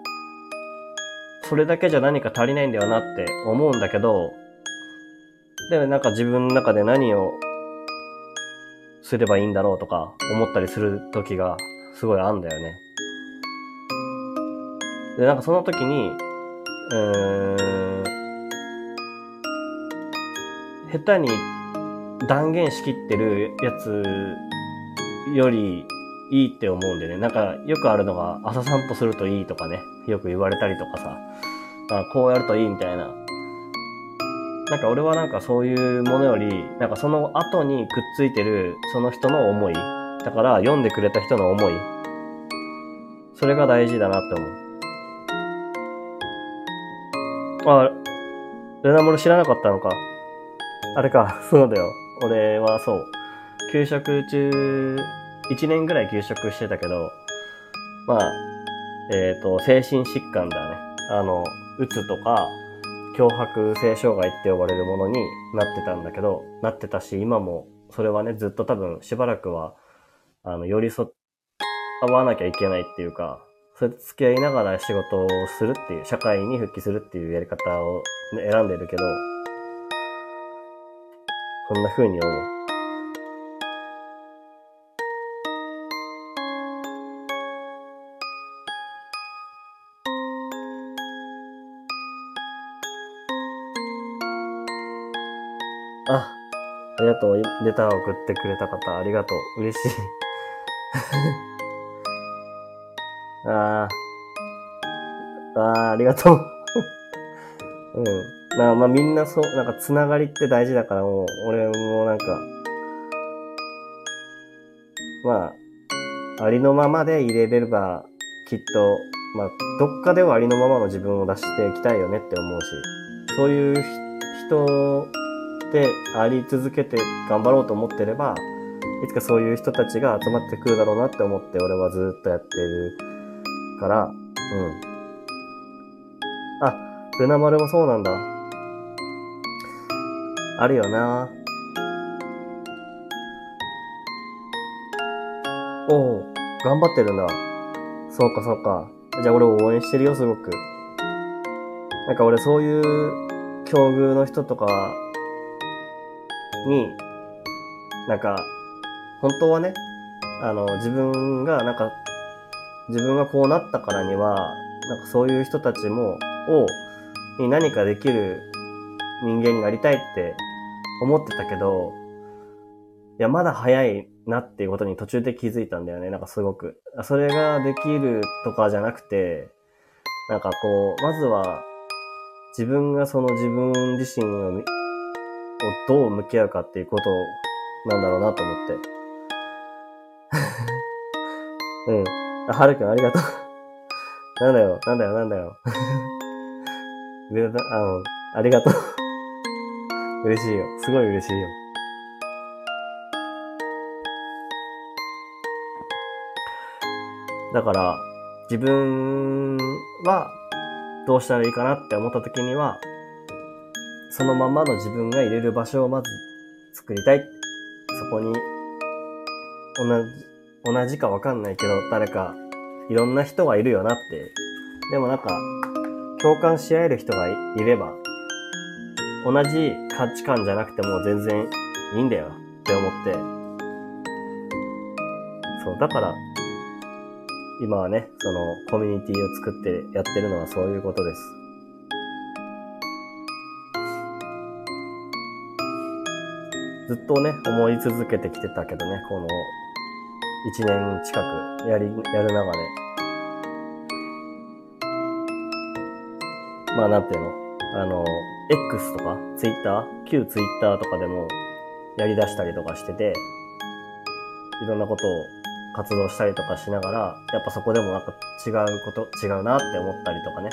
それだけじゃ何か足りないんだよなって思うんだけど、でもなんか自分の中で何をすればいいんだろうとか思ったりする時がすごいあんだよね。で、なんかその時に、うーん、下手に断言しきってるやつよりいいって思うんでね。なんかよくあるのが朝散歩するといいとかね。よく言われたりとかさ。あこうやるといいみたいな。なんか俺はなんかそういうものより、なんかその後にくっついてるその人の思い。だから読んでくれた人の思い。それが大事だなって思う。あ、ルナモル知らなかったのか。あれか、そうだよ。俺はそう。給食中、1年ぐらい給食してたけど、まあ、えっ、ー、と、精神疾患だね。あの、うつとか、脅迫性障害って呼ばれるものになってたんだけど、なってたし、今も、それはね、ずっと多分しばらくは、あの、寄り添わなきゃいけないっていうか、それと付き合いながら仕事をするっていう、社会に復帰するっていうやり方を選んでるけど、そんな風に思う。がとう。レターを送ってくれた方、ありがとう。嬉しい。ああ。ああ、ありがとう。うん。まあ、まあみんなそう、なんかつながりって大事だからもう、俺もなんか、まあ、ありのままで入れれれば、きっと、まあ、どっかではありのままの自分を出していきたいよねって思うし、そういう人であり続けて頑張ろうと思ってれば、いつかそういう人たちが集まってくるだろうなって思って俺はずっとやってるから、うん。あ、ルナ丸もそうなんだ。あるよな。おお、頑張ってるんだ。そうかそうか。じゃあ俺応援してるよ、すごく。なんか俺そういう境遇の人とかに、なんか、本当はね、あの、自分が、なんか、自分がこうなったからには、なんかそういう人たちも、を、に何かできる人間になりたいって思ってたけど、いや、まだ早いなっていうことに途中で気づいたんだよね。なんかすごく。それができるとかじゃなくて、なんかこう、まずは自分がその自分自身をどう向き合うかっていうことなんだろうなと思って。うん。あ、はるくんありがとう。なんだよ、なんだよ、なんだよ。あの、ありがとう。嬉しいよ。すごい嬉しいよ。だから、自分はどうしたらいいかなって思った時には、そのままの自分が入れる場所をまず作りたい。そこに、同じ、同じかわかんないけど、誰か、いろんな人がいるよなって。でもなんか、共感し合える人がいれば、同じ価値観じゃなくても全然いいんだよって思って。そう、だから、今はね、そのコミュニティを作ってやってるのはそういうことです。ずっとね、思い続けてきてたけどね、この1年近くやり、やる中で。まあなんていうの？あの、X とか Twitter、旧 Twitter とかでもやり出したりとかしてて、いろんなことを活動したりとかしながら、やっぱそこでもなんか違うこと、違うなって思ったりとかね。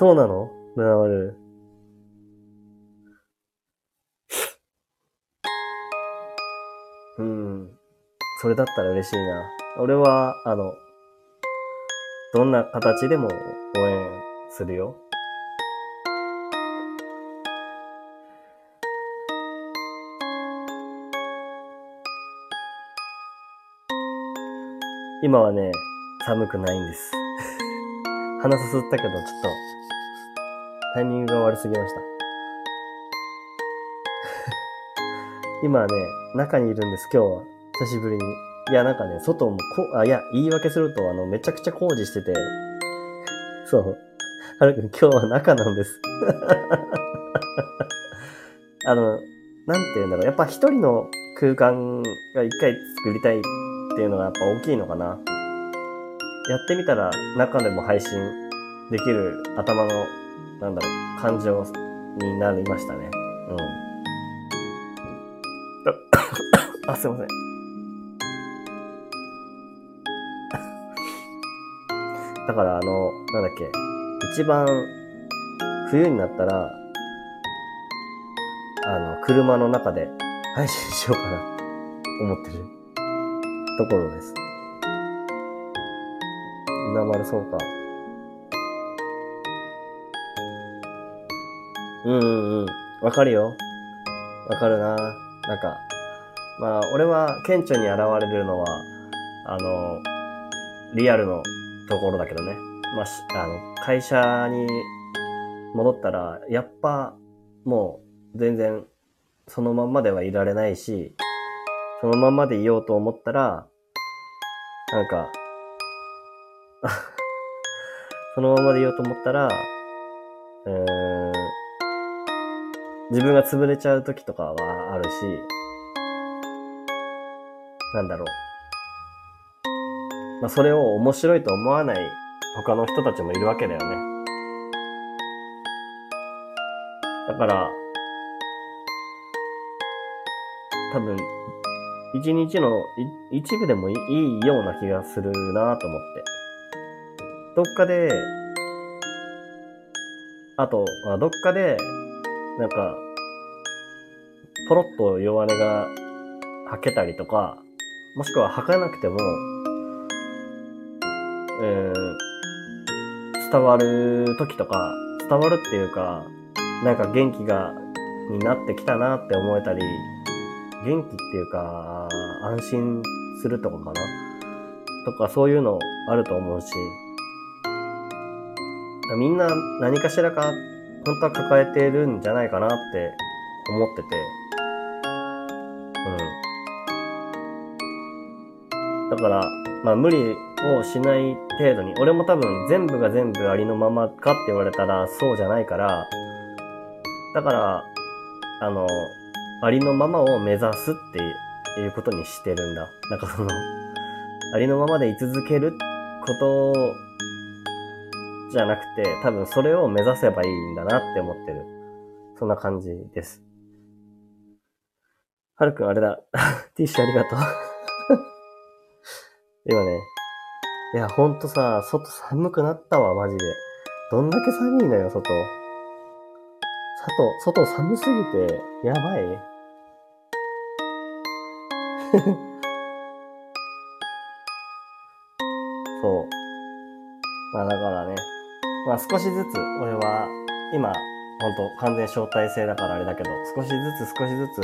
そうなの？なる。うん。それだったら嬉しいな。俺は、あの、どんな形でも応援するよ。今はね、寒くないんです。鼻すすったけど、ちょっとタイミングが悪すぎました。今ね、中にいるんです、今日は。久しぶりに。いや、なんかね、外もこ、あ、いや、言い訳すると、あの、めちゃくちゃ工事してて、そう。はるくん、今日は中なんです。あの、なんて言うんだろう。やっぱ一人の空間が一回作りたいっていうのがやっぱ大きいのかな。やってみたら中でも配信できる頭のなんだろう、感情になりましたね。うん。あ、すいません。だからあの、なんだっけ、一番冬になったら、あの、車の中で配信しようかな思ってるところです。なまるそうか。うんうんうん。わかるよ。わかるな。なんか、まあ、俺は顕著に現れるのは、あの、リアルのところだけどね。まあ、しあの、会社に戻ったら、やっぱ、もう、全然、そのまんまではいられないし、そのまんまでいようと思ったら、なんか、そのままでいようと思ったら、うん、自分が潰れちゃう時とかはあるし、なんだろう。まあ、それを面白いと思わない他の人たちもいるわけだよね。だから、多分、一日の一部でもいいような気がするなと思って。どっかで、あと、あどっかで、なんか、ポロッと弱音が吐けたりとか、もしくは吐かなくても、えー伝わる時とか、伝わるっていうか、なんか元気が、になってきたなって思えたり、元気っていうか、安心するとかかな。とか、そういうのあると思うし、みんな何かしらか、本当は抱えてるんじゃないかなって思ってて、うん。だから、まあ無理をしない程度に、俺も多分全部が全部ありのままかって言われたらそうじゃないから、だから、あの、ありのままを目指すっていうことにしてるんだ。なんかその、ありのままで居続けることをじゃなくて、多分それを目指せばいいんだなって思ってる。そんな感じです。はるくんあれだ。ティッシュありがとう。今ね。いや、ほんとさ、外寒くなったわ、マジで。どんだけ寒いのよ、外。外、外寒すぎて、やばい。そう。まあだからね。まあ少しずつ、俺は、今、ほんと完全招待制だからあれだけど、少しずつ少しずつ、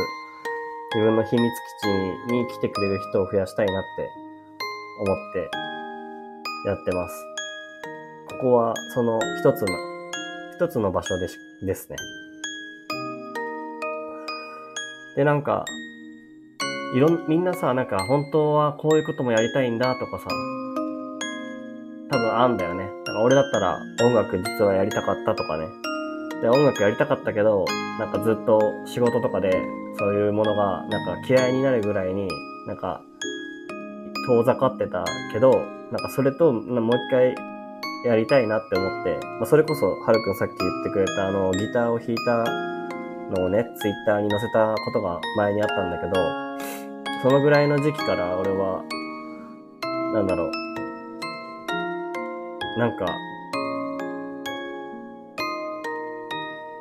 自分の秘密基地に来てくれる人を増やしたいなって思ってやってます。ここはその一つの、一つの場所でしですね。で、なんか、いろん、みんなさ、なんか本当はこういうこともやりたいんだとかさ、多分あんだよね。か俺だったら音楽実はやりたかったとかね。で、音楽やりたかったけど、なんかずっと仕事とかでそういうものがなんか嫌いになるぐらいに、なんか遠ざかってたけど、なんかそれともう一回やりたいなって思って、まあ、それこそ、はるくんさっき言ってくれたあのギターを弾いたのをね、ツイッターに載せたことが前にあったんだけど、そのぐらいの時期から俺は、なんだろう、なんか、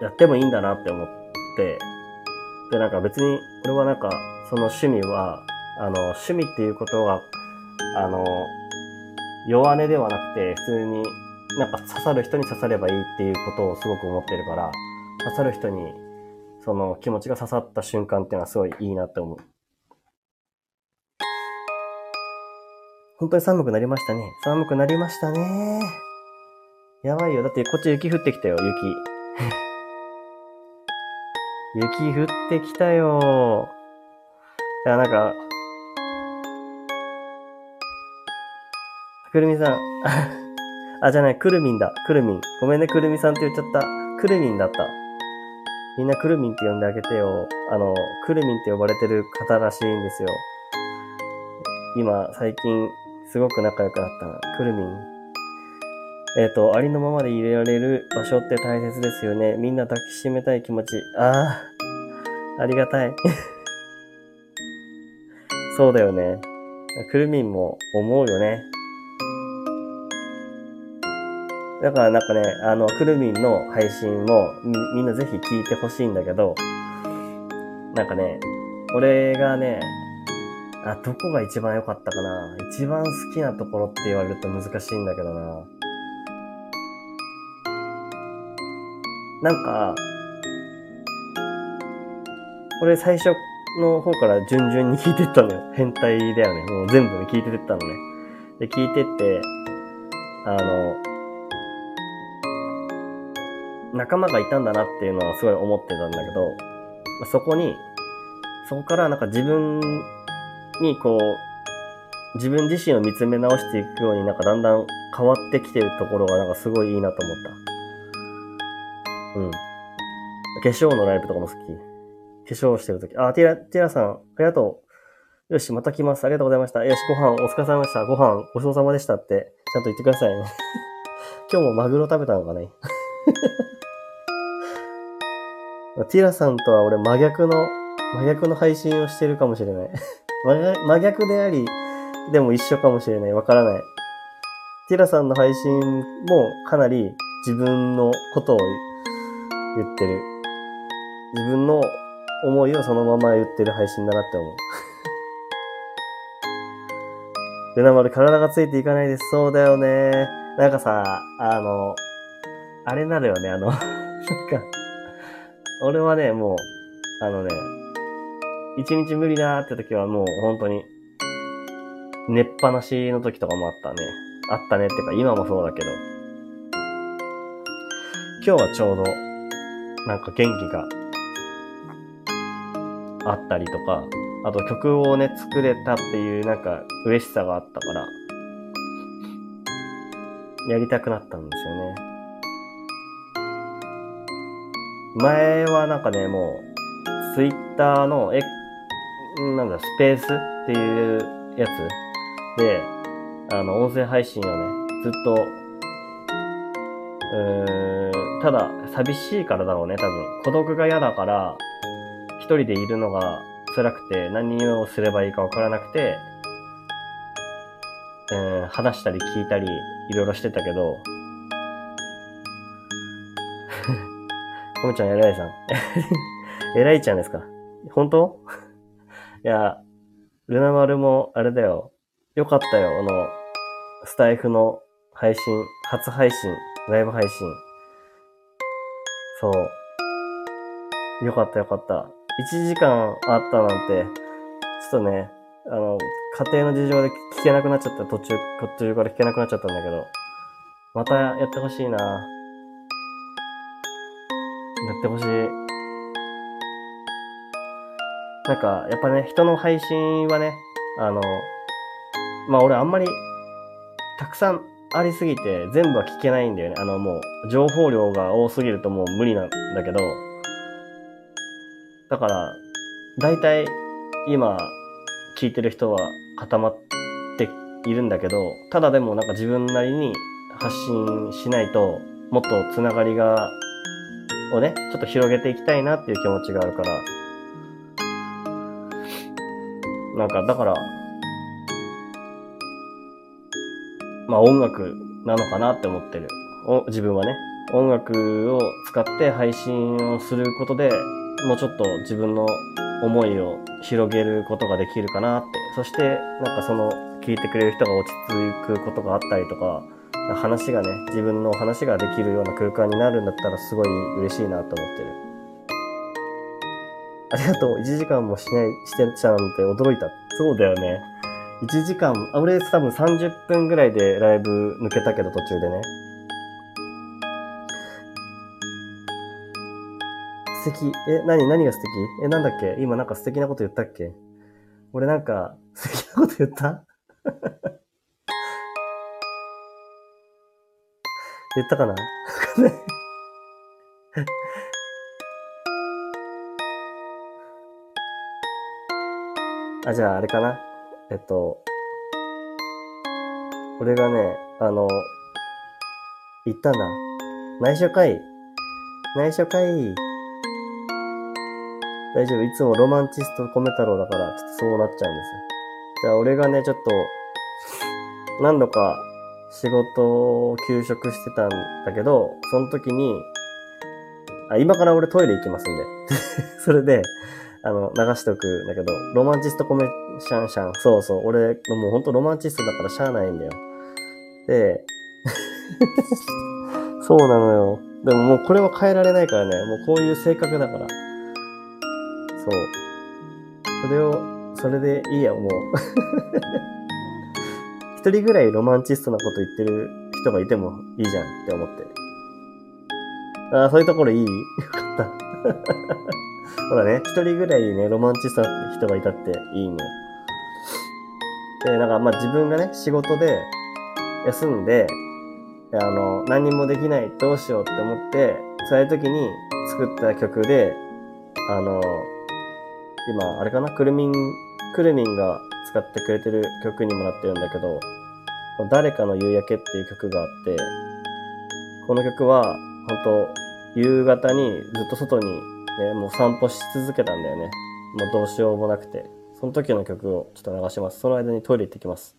やってもいいんだなって思って、で、なんか別に、俺はなんか、その趣味は、あの、趣味っていうことは、あの、弱音ではなくて、普通に、なんか刺さる人に刺さればいいっていうことをすごく思ってるから、刺さる人に、その気持ちが刺さった瞬間っていうのはすごいいいなって思本当に寒くなりましたね。寒くなりましたね。やばいよ。だってこっち雪降ってきたよ、雪。雪降ってきたよ。いや、なんか、くるみさん。あ、じゃない、くるみんだ。くるみん。ごめんね、くるみさんって言っちゃった。くるみんだった。みんなくるみんって呼んであげてよ。あの、くるみんって呼ばれてる方らしいんですよ。今、最近、すごく仲良くなった。くるみん。えっ、と、ありのままで入れられる場所って大切ですよね。みんな抱きしめたい気持ち。ああ、ありがたい。そうだよね。くるみんも思うよね。だからなんかね、あの、くるみんの配信もみみんなぜひ聞いてほしいんだけど、なんかね、俺がね、あ、どこが一番良かったかな？一番好きなところって言われると難しいんだけどな。なんか、俺最初の方から順々に聞いてったのよ。変態だよね。もう全部ね聞いてったのね。で、聞いてって、あの、仲間がいたんだなっていうのはすごい思ってたんだけど、そこに、そこからなんか自分にこう、自分自身を見つめ直していくようになんかだんだん変わってきてるところがなんかすごいいいなと思った。うん。化粧のライブとかも好き。化粧してるとき。あ、ティラ、ティラさん、ありがとう。よし、また来ます。ありがとうございました。よし、ご飯お疲れ様でした。ご飯ごちそうさまでしたって、ちゃんと言ってくださいね。今日もマグロ食べたのかね。ティラさんとは俺真逆の、真逆の配信をしてるかもしれない。真逆であり、でも一緒かもしれない。わからない。ティラさんの配信もかなり自分のことを言ってる。自分の思いをそのまま言ってる配信だなって思う。ルナ丸体がついていかないです。そうだよね。なんかさ、あの、あれなるよね、あの なんか、俺はね、もう、あのね、一日無理だーって時はもう本当に、寝っぱなしの時とかもあったね。あったねってか、今もそうだけど。今日はちょうど、なんか元気があったりとか、あと曲をね、作れたっていうなんか嬉しさがあったから、やりたくなったんですよね。前はなんかね、もう、ツイッターの、え、なんだ、スペースっていうやつで、あの、音声配信をね、ずっと、うーん、ただ、寂しいからだろうね、多分。孤独が嫌だから、一人でいるのが辛くて、何をすればいいかわからなくて、えー、話したり聞いたり、いろいろしてたけど、こむ ちゃん偉いさん。偉いちゃんですか？本当？いや、ルナ丸も、あれだよ。よかったよ。あの、スタイフの配信、初配信、ライブ配信。そう。よかったよかった。1時間あったなんて、ちょっとね、あの、家庭の事情で聞けなくなっちゃった。途中、途中から聞けなくなっちゃったんだけど。またやってほしいな。やってほしい。なんか、やっぱね、人の配信はね、あの、まあ俺あんまり、たくさんありすぎて全部は聞けないんだよね。あのもう、情報量が多すぎるともう無理なんだけど、だから、大体今聞いてる人は固まっているんだけど、ただでもなんか自分なりに発信しないと、もっとつながりが、をね、ちょっと広げていきたいなっていう気持ちがあるから、なんか、だから、まあ音楽なのかなって思ってる。お自分はね。音楽を使って配信をすることで、もうちょっと自分の思いを広げることができるかなって。そして、なんかその、聞いてくれる人が落ち着くことがあったりとか、話がね、自分の話ができるような空間になるんだったらすごい嬉しいなと思ってる。ありがとう。1時間もしない、してちゃうんて驚いた。そうだよね。1時間、あ、俺多分30分ぐらいでライブ抜けたけど途中でね。素敵。え、何、何が素敵？え、なんだっけ？今なんか素敵なこと言ったっけ？俺なんか 素敵なこと言った？言ったかな？あ、じゃああれかな。えっと、俺がね、あの、言ったんだ。内緒会。内緒会。大丈夫。いつもロマンチストコメ太郎だから、ちょっとそうなっちゃうんですよ。じゃあ俺がね、ちょっと、何度か仕事を休職してたんだけど、その時に、あ、今から俺トイレ行きますんで。それで、あの、流しておくんだけど、ロマンチストコメシャンシャン。そうそう、俺、もうほんとロマンチストだからしゃあないんだよ。で、そうなのよ。でももうこれは変えられないからね。もうこういう性格だから。そう。それを、それでいいや、もう。一人ぐらいロマンチストなこと言ってる人がいてもいいじゃんって思って。ああ、そういうところいい？よかった。ほらね、一人ぐらいね、ロマンチストな人がいたっていいの。で、なんかまあ自分がね、仕事で休んで、あの、何もできない、どうしようって思って、そういう時に作った曲で、あの、今、あれかな、くるみん、くるみんが使ってくれてる曲にもなってるんだけど、誰かの夕焼けっていう曲があって、この曲は、本当夕方にずっと外にね、もう散歩し続けたんだよね。もうどうしようもなくて。その時の曲をちょっと流します。その間にトイレ行ってきます。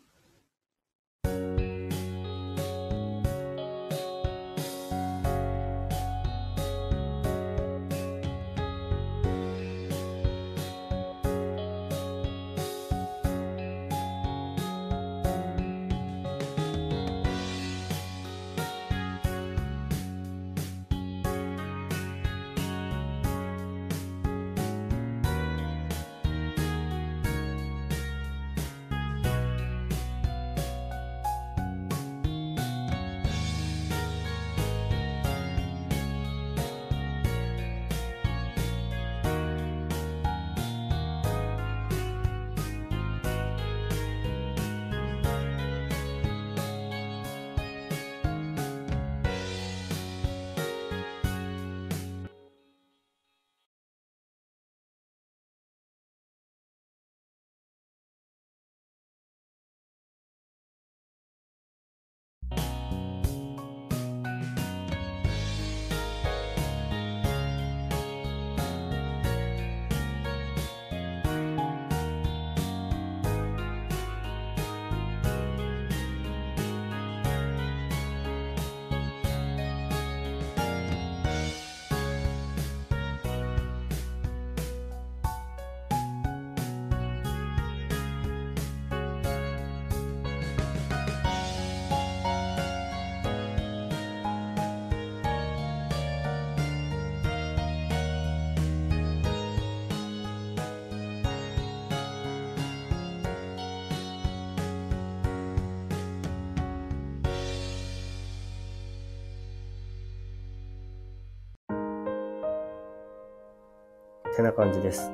てな感じです。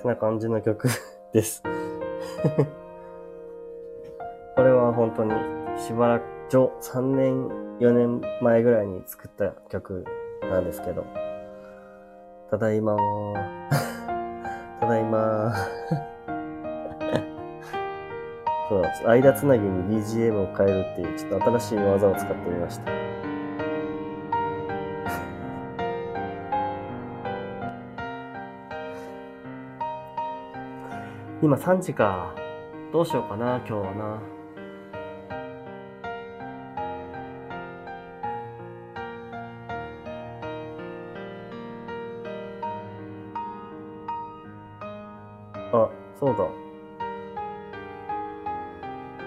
てな感じの曲 です。これは本当にしばらく、ちょ、3年、4年前ぐらいに作った曲なんですけど、ただいまー ただいまーそうなんです、間つなぎに BGM を変えるっていう、ちょっと新しい技を使ってみました。今3時か。どうしようかな、今日はな。あ、そう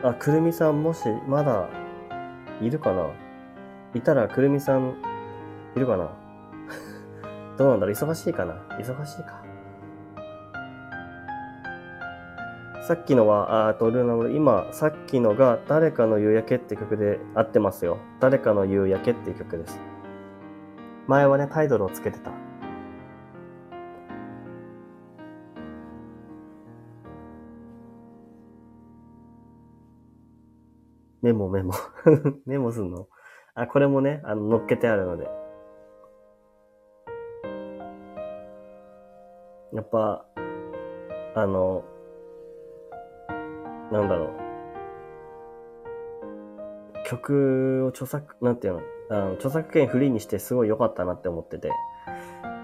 だ。あ、くるみさんもし、まだ、いるかないたら、くるみさん、いるかな どうなんだろう忙しいかな忙しいか。さっきのは、あと、ルーナブル今、さっきのが、誰かの夕焼けって曲で合ってますよ。誰かの夕焼けっていう曲です。前はね、タイトルをつけてた。メモメモ メモすんの？あ、これもね、あの、乗っけてあるので。やっぱ、あの、なんだろう。曲を著作、なんていうの？あの著作権フリーにしてすごい良かったなって思ってて。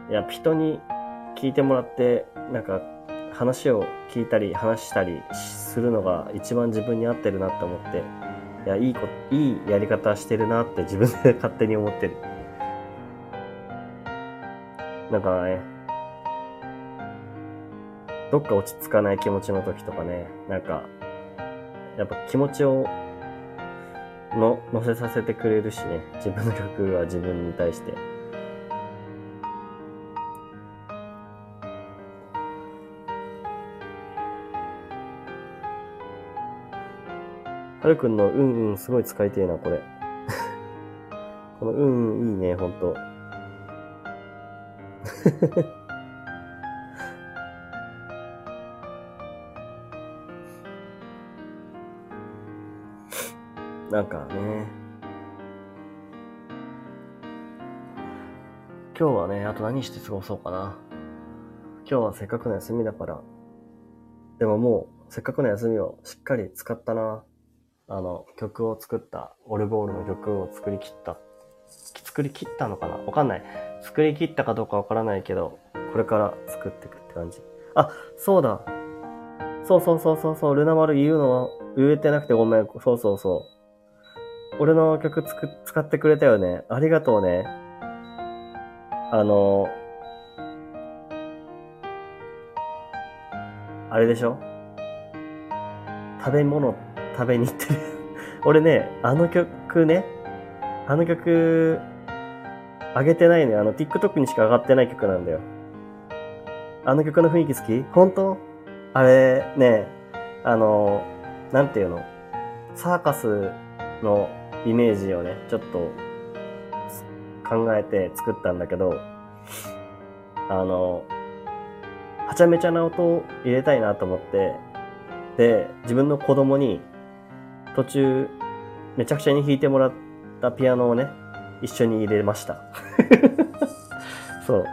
いや、人に聞いてもらって、なんか話を聞いたり話したりするのが一番自分に合ってるなって思って、いや、いいこ、いいやり方してるなって自分で勝手に思ってる。なんかね、どっか落ち着かない気持ちの時とかね、なんか、やっぱ気持ちをの乗せさせてくれるしね、自分の曲は自分に対して。はるくんのうんうんすごい使いてえな、これ。このうんうんいいね、ほんと。なんかね。今日はね、あと何して過ごそうかな。今日はせっかくの休みだから。でももう、せっかくの休みをしっかり使ったな。あの、曲を作った、オルゴールの曲を作り切った。作り切ったのかな？わかんない。作り切ったかどうかわからないけど、これから作っていくって感じ。あ、そうだ。そうそうそうそうそう、ルナ丸言うのは言えてなくてごめん。そうそうそう。俺の曲つく使ってくれたよね。ありがとうね。あの、あれでしょ？食べ物食べに行ってる 俺ね、あの曲ね、あの曲、上げてないね。あの、TikTok にしか上がってない曲なんだよ。あの曲の雰囲気好き？本当？あれ、ね、あの、なんていうの？サーカスのイメージをね、ちょっと考えて作ったんだけど、あの、はちゃめちゃな音を入れたいなと思って、で、自分の子供に途中、めちゃくちゃに弾いてもらったピアノをね、一緒に入れました。そう。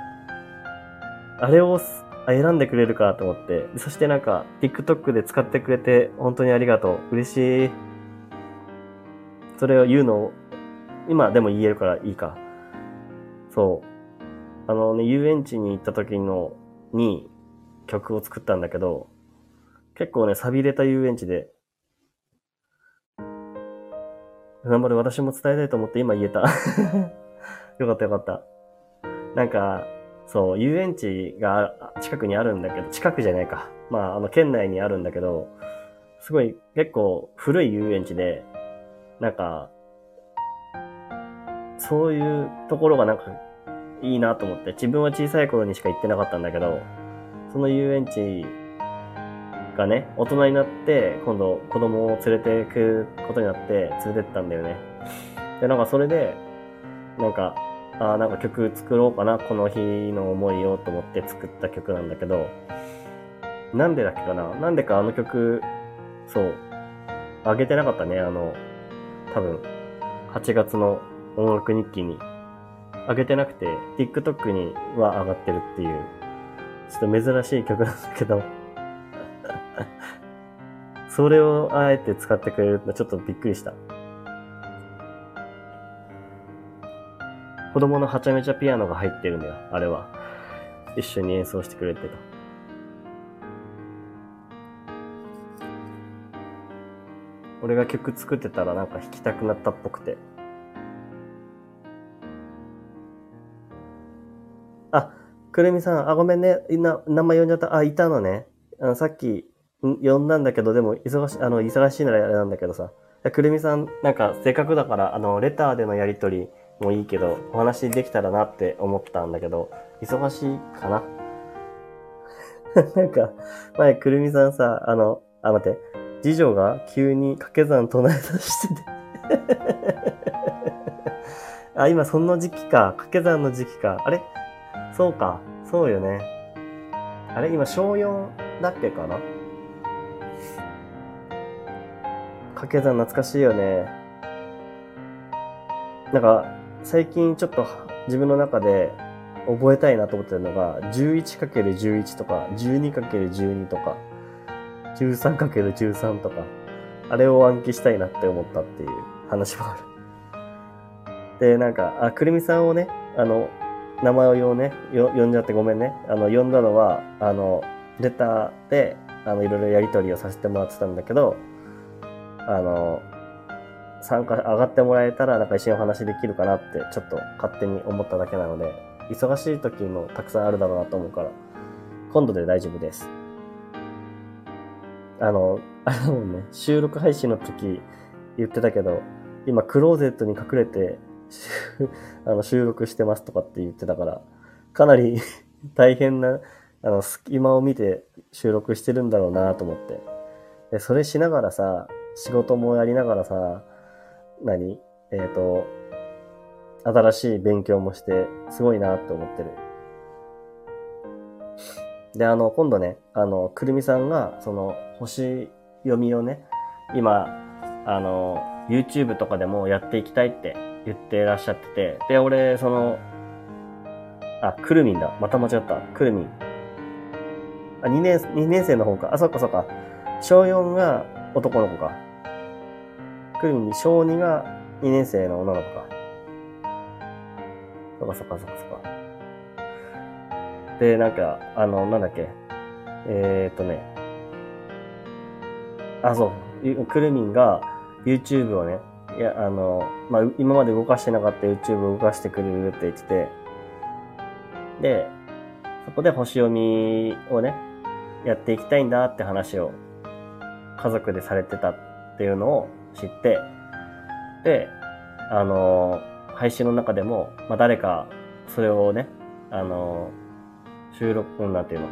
あれを選んでくれるかと思って。そしてなんか、TikTok で使ってくれて、本当にありがとう。嬉しい。それを言うのを、今でも言えるからいいか。そう。あのね、遊園地に行った時の、に曲を作ったんだけど、結構ね、錆びれた遊園地で、頑張る私も伝えたいと思って今言えた。よかったよかった。なんか、そう、遊園地が近くにあるんだけど、近くじゃないか。まあ、あの、県内にあるんだけど、すごい結構古い遊園地で、なんか、そういうところがなんかいいなと思って、自分は小さい頃にしか行ってなかったんだけど、その遊園地がね、大人になって、今度子供を連れて行くことになって連れてったんだよね。で、なんかそれで、なんか、あなんか曲作ろうかな、この日の思いをと思って作った曲なんだけど、なんでだっけかななんでかあの曲、そう、あげてなかったね、あの、多分、8月の音楽日記に。あげてなくて、TikTok には上がってるっていう、ちょっと珍しい曲なんだけど、それをあえて使ってくれるのちょっとびっくりした。子供のはちゃめちゃピアノが入ってるんだよ、あれは。一緒に演奏してくれてた。俺が曲作ってたらなんか弾きたくなったっぽくて。あ、くるみさん、あ、ごめんね。な、名前呼んじゃった。あ、いたのね。あの、さっき、呼んだんだけど、でも、忙し、あの、忙しいならあれなんだけどさ。くるみさん、なんか、せっかくだから、あの、レターでのやりとりもいいけど、お話できたらなって思ったんだけど、忙しいかな？なんか、前、くるみさんさ、あの、あ、待って、次女が急に掛け算唱え出してて あ、今その時期か。掛け算の時期か。あれ？そうか。そうよね。あれ？今小4だっけかな？掛け算懐かしいよね。なんか、最近ちょっと自分の中で覚えたいなと思ってるのが、11×11 とか、12×12 とか、13×13 とか、あれを暗記したいなって思ったっていう話もある。で、なんか、あ、くるみさんをね、あの、名前をね、呼んじゃってごめんね。あの、呼んだのは、あの、レターで、あの、いろいろやりとりをさせてもらってたんだけど、あの、参加、上がってもらえたら、なんか一緒にお話できるかなって、ちょっと勝手に思っただけなので、忙しい時もたくさんあるだろうなと思うから、今度で大丈夫です。あの、あれだもんね、収録配信の時言ってたけど、今クローゼットに隠れて あの収録してますとかって言ってたから、かなり 大変な、あの、隙間を見て収録してるんだろうなと思って。で、それしながらさ、仕事もやりながらさ、何？えっ、ー、と、新しい勉強もして、すごいなって思ってる。で、あの、今度ね、あの、くるみさんが、その、星読みをね、今、あの、YouTube とかでもやっていきたいって言ってらっしゃってて、で、俺、その、あ、くるみんだ。また間違った。くるみん。あ、2年、2年生の方か。あ、そっかそっか。小4が男の子か。くるみん小2が2年生の女の子か。そっかそっかそっかそっか。で、なんか、あの、なんだっけ。えー、っとね。あ、そう。くるみんが YouTube をね、いや、あの、まあ、今まで動かしてなかった YouTube を動かしてくれるって言ってて、で、そこで星読みをね、やっていきたいんだって話を家族でされてたっていうのを知って、で、あの、配信の中でも、まあ、誰かそれをね、あの、収録、なんていうの、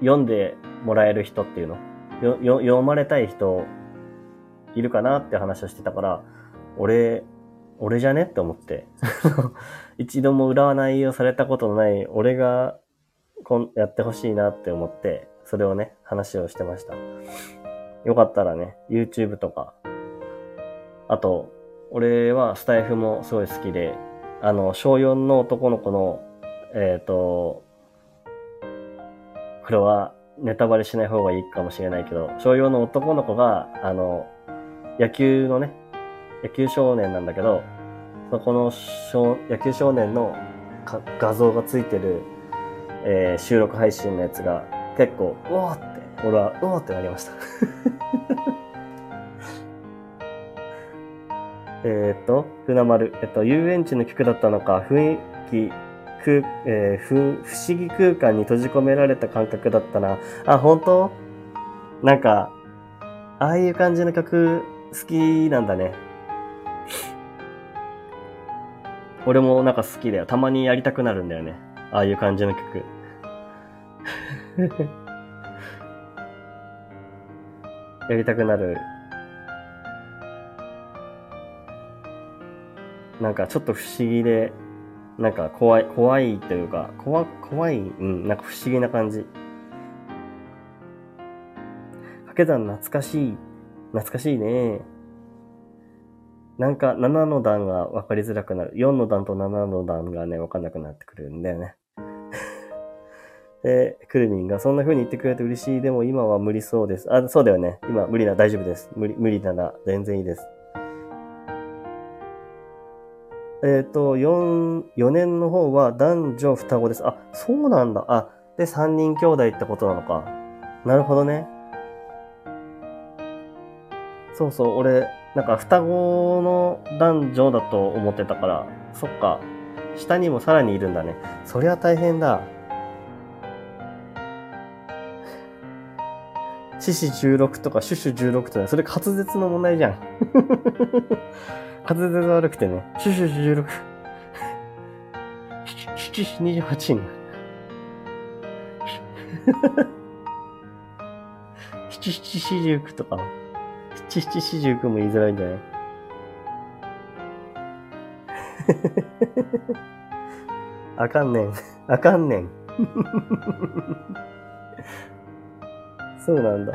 読んでもらえる人っていうの、よ、よ、読まれたい人いるかなって話をしてたから、俺、俺じゃねって思って。一度も占いをされたことのない俺がこんやってほしいなって思って、それをね、話をしてました。よかったらね、YouTube とか、あと、俺はスタイフもすごい好きで、あの、小4の男の子の、えっ、ー、と、これはネタバレしない方がいいかもしれないけど、小4の男の子が、あの、野球のね、野球少年なんだけど、そこの野球少年の画像がついてる、えー、収録配信のやつが結構、うおーって、俺は、うおーってなりました。えっと、船丸、えっと、遊園地の曲だったのか、雰囲気、空、えー、不、不思議空間に閉じ込められた感覚だったな。あ、本当？なんか、ああいう感じの曲好きなんだね。俺もなんか好きだよ。たまにやりたくなるんだよね。ああいう感じの曲。やりたくなる。なんかちょっと不思議で、なんか怖い、怖いというか、怖、怖い、うん、なんか不思議な感じ。掛け算懐かしい。懐かしいね。なんか7の段が分かりづらくなる。4の段と7の段がね、分かんなくなってくるんだよね。で、クルミンがそんな風に言ってくれて嬉しい。でも今は無理そうです。あ、そうだよね。今無理な、大丈夫です。無理、無理なら全然いいです。えっ、ー、と、4、4年の方は男女双子です。あ、そうなんだ。あ、で、3人兄弟ってことなのか。なるほどね。そうそう、俺、なんか双子の男女だと思ってたから、そっか。下にもさらにいるんだね。そりゃ大変だ。獅子16とかシュシュ16とか、それ滑舌の問題じゃん。滑舌悪くてね。シュシュ16。シュシュシュ28に。七七四十九とか。七七四十九も言いづらいんじゃないあかんねん。あかんねん。そうなんだ。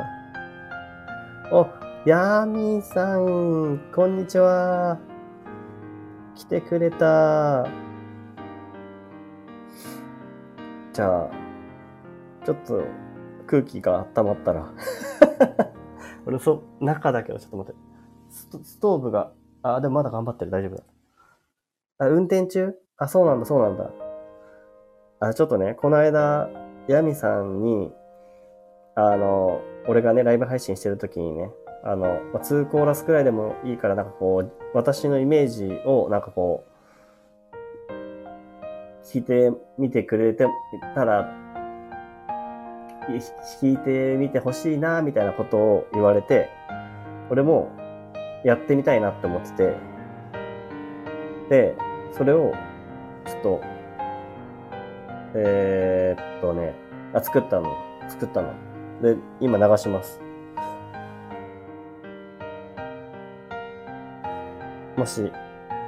お、ヤーミーさん、こんにちは。来てくれた。じゃあ、ちょっと空気が温まったら 俺、そ、中だけど、ちょっと待って。ストーブが、あ、でもまだ頑張ってる。大丈夫だ。あ、運転中？あ、そうなんだ、そうなんだ。あ、ちょっとね、この間、ヤミさんに、あの、俺がね、ライブ配信してる時にね、あの、まあ、2コーラスくらいでもいいから、なんかこう、私のイメージを、なんかこう、聞いてみてくれてたら、聞いてみてほしいな、みたいなことを言われて、俺もやってみたいなって思ってて、で、それを、ちょっと、えー、っとね、あ、作ったの。作ったの。で、今流します。もし、い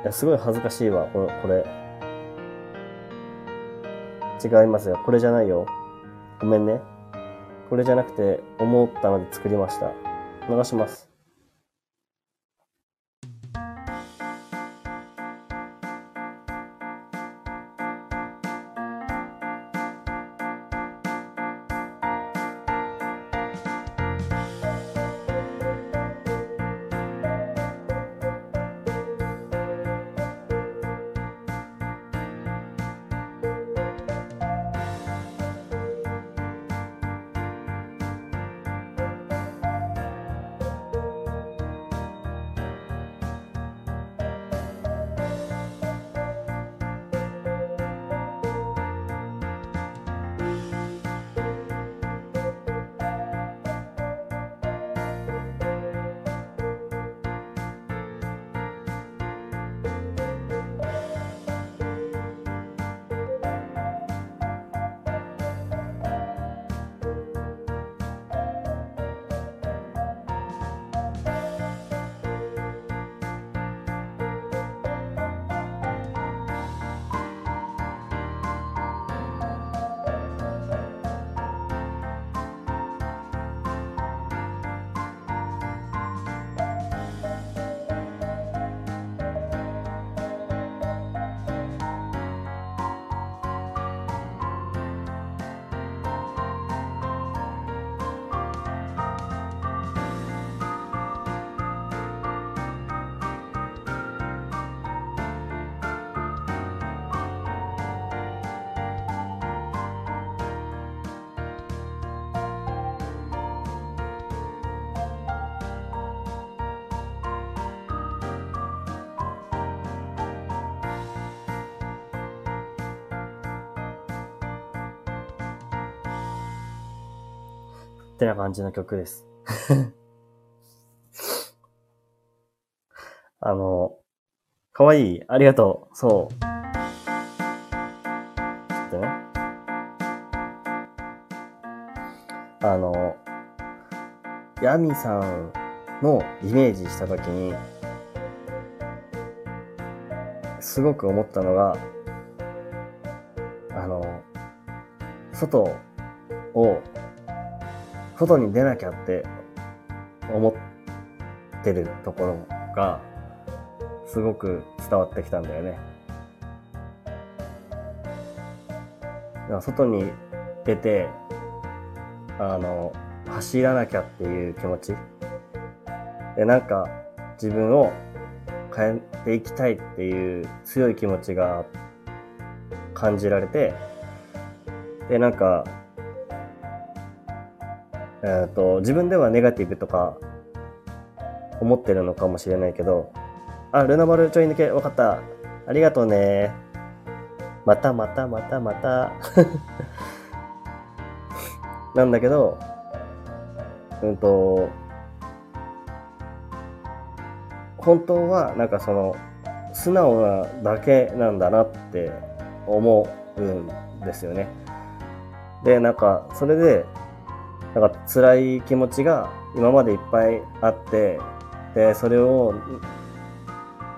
や、すごい恥ずかしいわ、これ、これ。違いますよ。これじゃないよ。ごめんね。これじゃなくて、思ったので作りました。流します。な感じの曲です。あの、かわいい。ありがとう。そう。ちょっとね。あの、ヤミさんのイメージしたときに、すごく思ったのが、あの、外を外に出なきゃって思ってるところが、すごく伝わってきたんだよね。だから外に出て、あの、走らなきゃっていう気持ち。で、なんか自分を変えていきたいっていう強い気持ちが感じられて、で、なんかえーと、自分ではネガティブとか思ってるのかもしれないけど、あ、ルナバルちょい抜け、わかった。ありがとうね。またまたまたまた。なんだけど、うんと、本当はなんかその、素直なだけなんだなって思うんですよね。で、なんか、それで、なんか辛い気持ちが今までいっぱいあって、で、それを、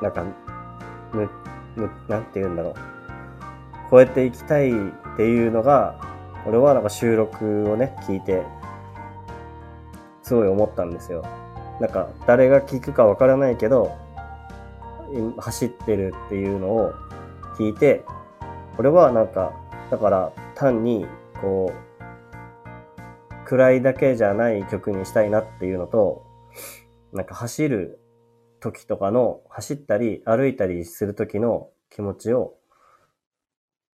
なんか、む、む、なんて言うんだろう。超えていきたいっていうのが、俺はなんか収録をね、聞いて、すごい思ったんですよ。なんか、誰が聞くかわからないけど、走ってるっていうのを聞いて、俺はなんか、だから単に、こう、暗いだけじゃない曲にしたいなっていうのと、なんか走る時とかの、走ったり歩いたりする時の気持ちを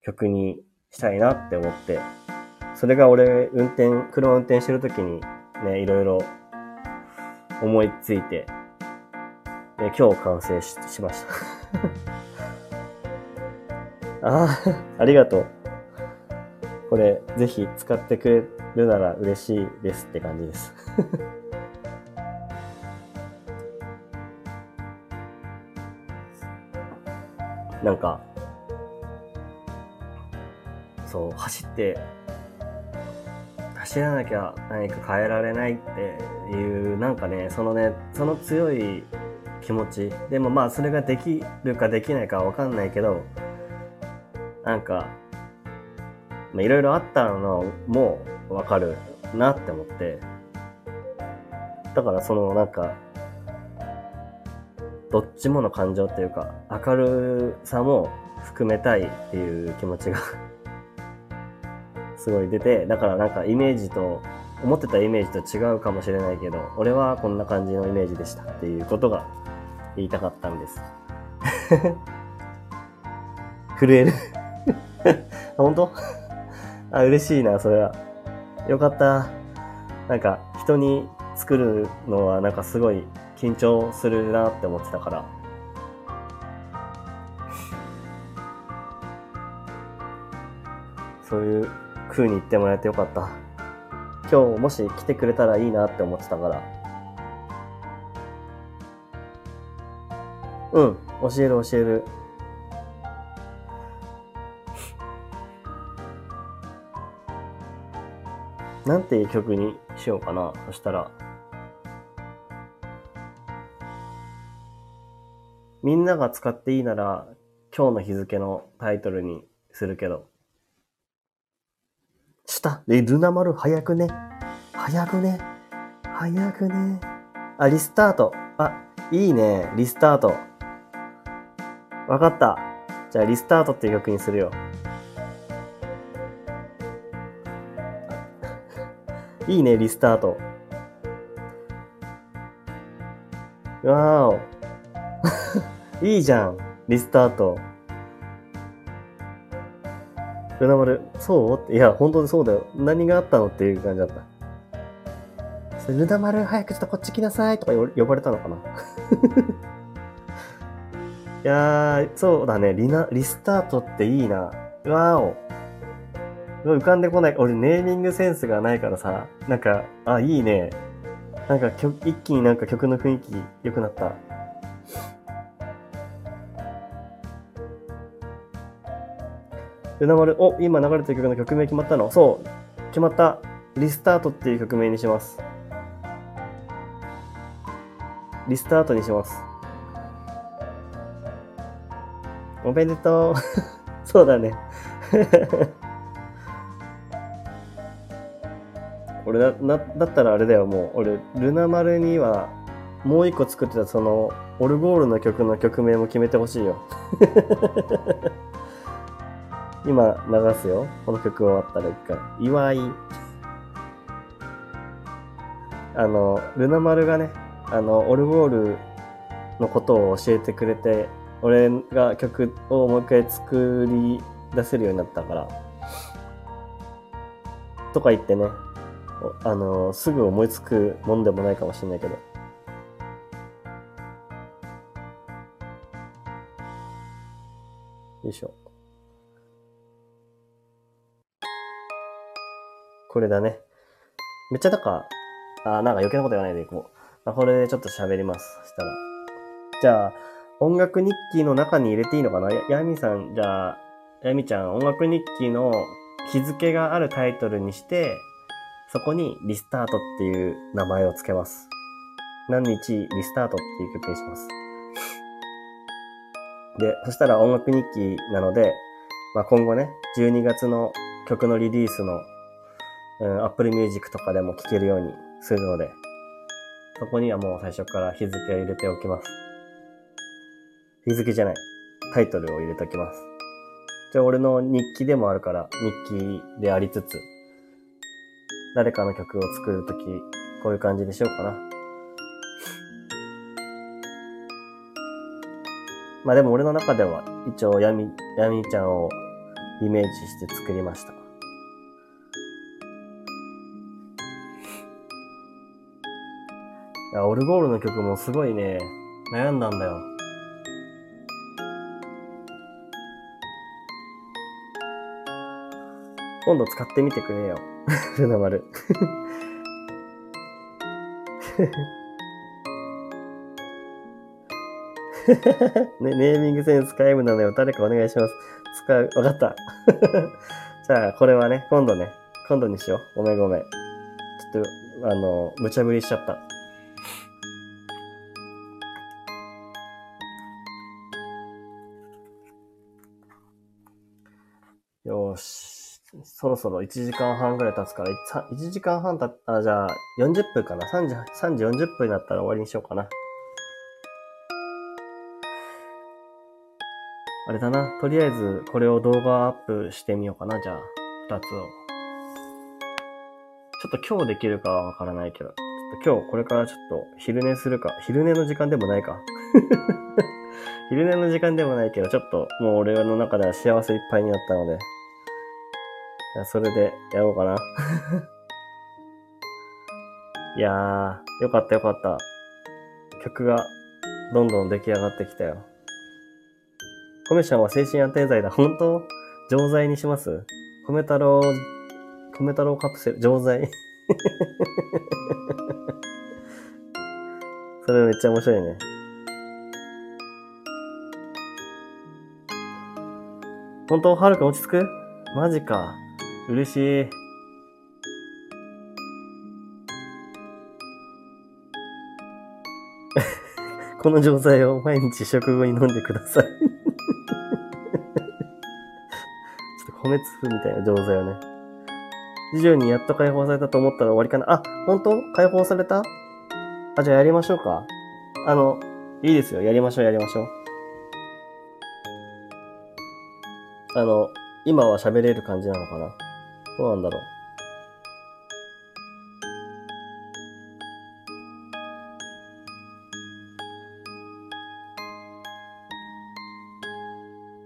曲にしたいなって思って、それが俺運転、車運転してる時にね、いろいろ思いついて、え今日完成ししました ああ、ありがとう。これ、ぜひ使ってくれるなら嬉しいですって感じです なんか、そう、走って、走らなきゃ何か変えられないっていう、なんかね、そのね、その強い気持ち。でもまあ、それができるかできないかわかんないけど、なんか、いろいろあったのもわかるなって思って、だからそのなんか、どっちもの感情っていうか、明るさも含めたいっていう気持ちがすごい出て、だからなんかイメージと、思ってたイメージと違うかもしれないけど、俺はこんな感じのイメージでしたっていうことが言いたかったんです。震える 本当？あ、嬉しいな、それは。よかった。なんか、人に作るのはなんかすごい緊張するなって思ってたから。そういう風に言ってもらえてよかった。今日もし来てくれたらいいなって思ってたから。うん、教える教える。なんていう曲にしようかな。そしたら。みんなが使っていいなら、今日の日付のタイトルにするけど。したえ、ルナ丸早くね。早くね。早くね。あ、リスタート。あ、いいね。リスタート。わかった。じゃあリスタートっていう曲にするよ。いいね、リスタート。わーお。いいじゃん、リスタート。ルナ丸、そう？いや、本当にそうだよ。何があったのっていう感じだった。ルナ丸、早くちょっとこっち来なさいとか呼ばれたのかな いやー、そうだね。リナ、リスタートっていいな。わーお。浮かんでこない。俺ネーミングセンスがないからさ、なんか、あ、いいね。なんか曲、一気になんか曲の雰囲気良くなった。ルナ丸、お、今流れてる曲の曲名決まったの？そう、決まった。リスタートっていう曲名にします。リスタートにします。おめでとう。そうだね。俺だなだったらあれだよもう。俺ルナ丸にはもう一個作ってたそのオルゴールの曲の曲名も決めてほしいよ。今流すよ。この曲終わったら一回。岩井。あのルナ丸がねあのオルゴールのことを教えてくれて俺が曲をもう一回作り出せるようになったから。とか言ってね。あの、すぐ思いつくもんでもないかもしれないけど。よいしょ。これだね。めっちゃなんか、あ、なんか余計なこと言わないでいこう。あ、これでちょっと喋ります。したら。じゃあ、音楽日記の中に入れていいのかな？や、やみさん、じゃあ、やみちゃん、音楽日記の日付があるタイトルにして、そこにリスタートっていう名前を付けます。何日リスタートっていう曲にします。で、そしたら音楽日記なので、まあ、今後ね、12月の曲のリリースの、うん、Apple Music とかでも聴けるようにするので、そこにはもう最初から日付を入れておきます。日付じゃない。タイトルを入れておきます。じゃあ俺の日記でもあるから、日記でありつつ、誰かの曲を作るとき、こういう感じにしようかな。まあでも俺の中では一応ヤミ、ヤミちゃんをイメージして作りました。いや、オルゴールの曲もすごいね、悩んだんだよ。今度使ってみてくれよ。ルナ丸。ね、ネーミングセンス皆無なのよ。誰かお願いします。使う。わかった。じゃあ、これはね、今度ね、今度にしよう。ごめんごめん。ちょっと、あの、無茶ぶりしちゃった。そろそろ1時間半ぐらい経つから、1時間半たっあ、じゃあ40分かな ?3 時、3時40分になったら終わりにしようかな。あれだな。とりあえず、これを動画アップしてみようかな。じゃあ、2つを。ちょっと今日できるかはわからないけど。ちょっと今日これからちょっと昼寝するか。昼寝の時間でもないか。昼寝の時間でもないけど、ちょっともう俺の中では幸せいっぱいになったので。それでやろうかな。いやー、よかったよかった。曲がどんどん出来上がってきたよ。コメちゃんは精神安定剤だ。本当？錠剤にします？米太郎、米太郎カプセル、錠剤 それめっちゃ面白いね。本当？はるくん落ち着く？マジか。嬉しい。この錠剤を毎日食後に飲んでください ちょっと米粒みたいな錠剤をね。次女にやっと解放されたと思ったら終わりかな。あ、本当？解放された？あ、じゃあやりましょうか。あの、いいですよ。やりましょう、やりましょう。あの、今は喋れる感じなのかな？どうなんだろう。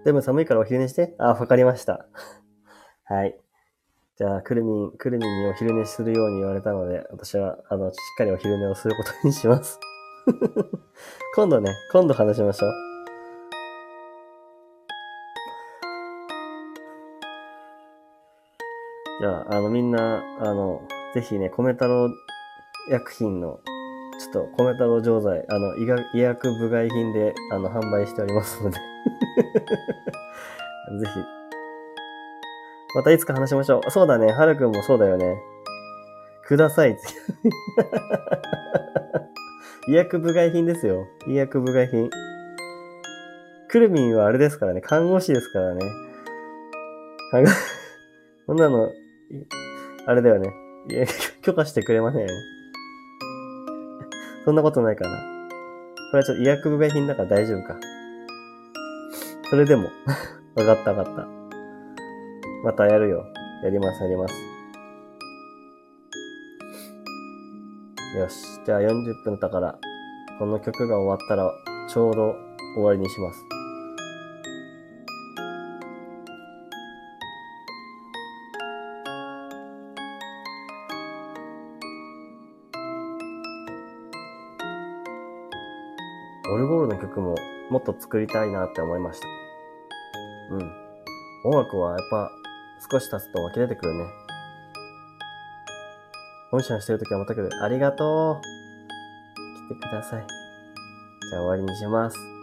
でも寒いからお昼寝して？あ、わかりました。はい。じゃあ、くるみん、くるみんにお昼寝するように言われたので、私は、あの、しっかりお昼寝をすることにします。今度ね、今度話しましょう。じゃあ、あの、みんな、あの、ぜひね、米太郎薬品の、ちょっと、米太郎錠剤、あの、医学、医薬部外品で、あの、販売しておりますので ぜひ。またいつか話しましょう。そうだね。はるくんもそうだよね。ください。医薬部外品ですよ。医薬部外品。くるみんはあれですからね。看護師ですからね。こんなの、あれだよね。いや、許可してくれません。そんなことないかな。これはちょっと医薬部品だから大丈夫か。それでも。わかったわかった。またやるよ。やります、やります。よし。じゃあ40分だから、この曲が終わったら、ちょうど終わりにします。もっと作りたいなって思いました。うん。音楽はやっぱ少し経つと湧き出てくるね。本社してるときはまたけど。ありがとう。来てください。じゃあ終わりにします。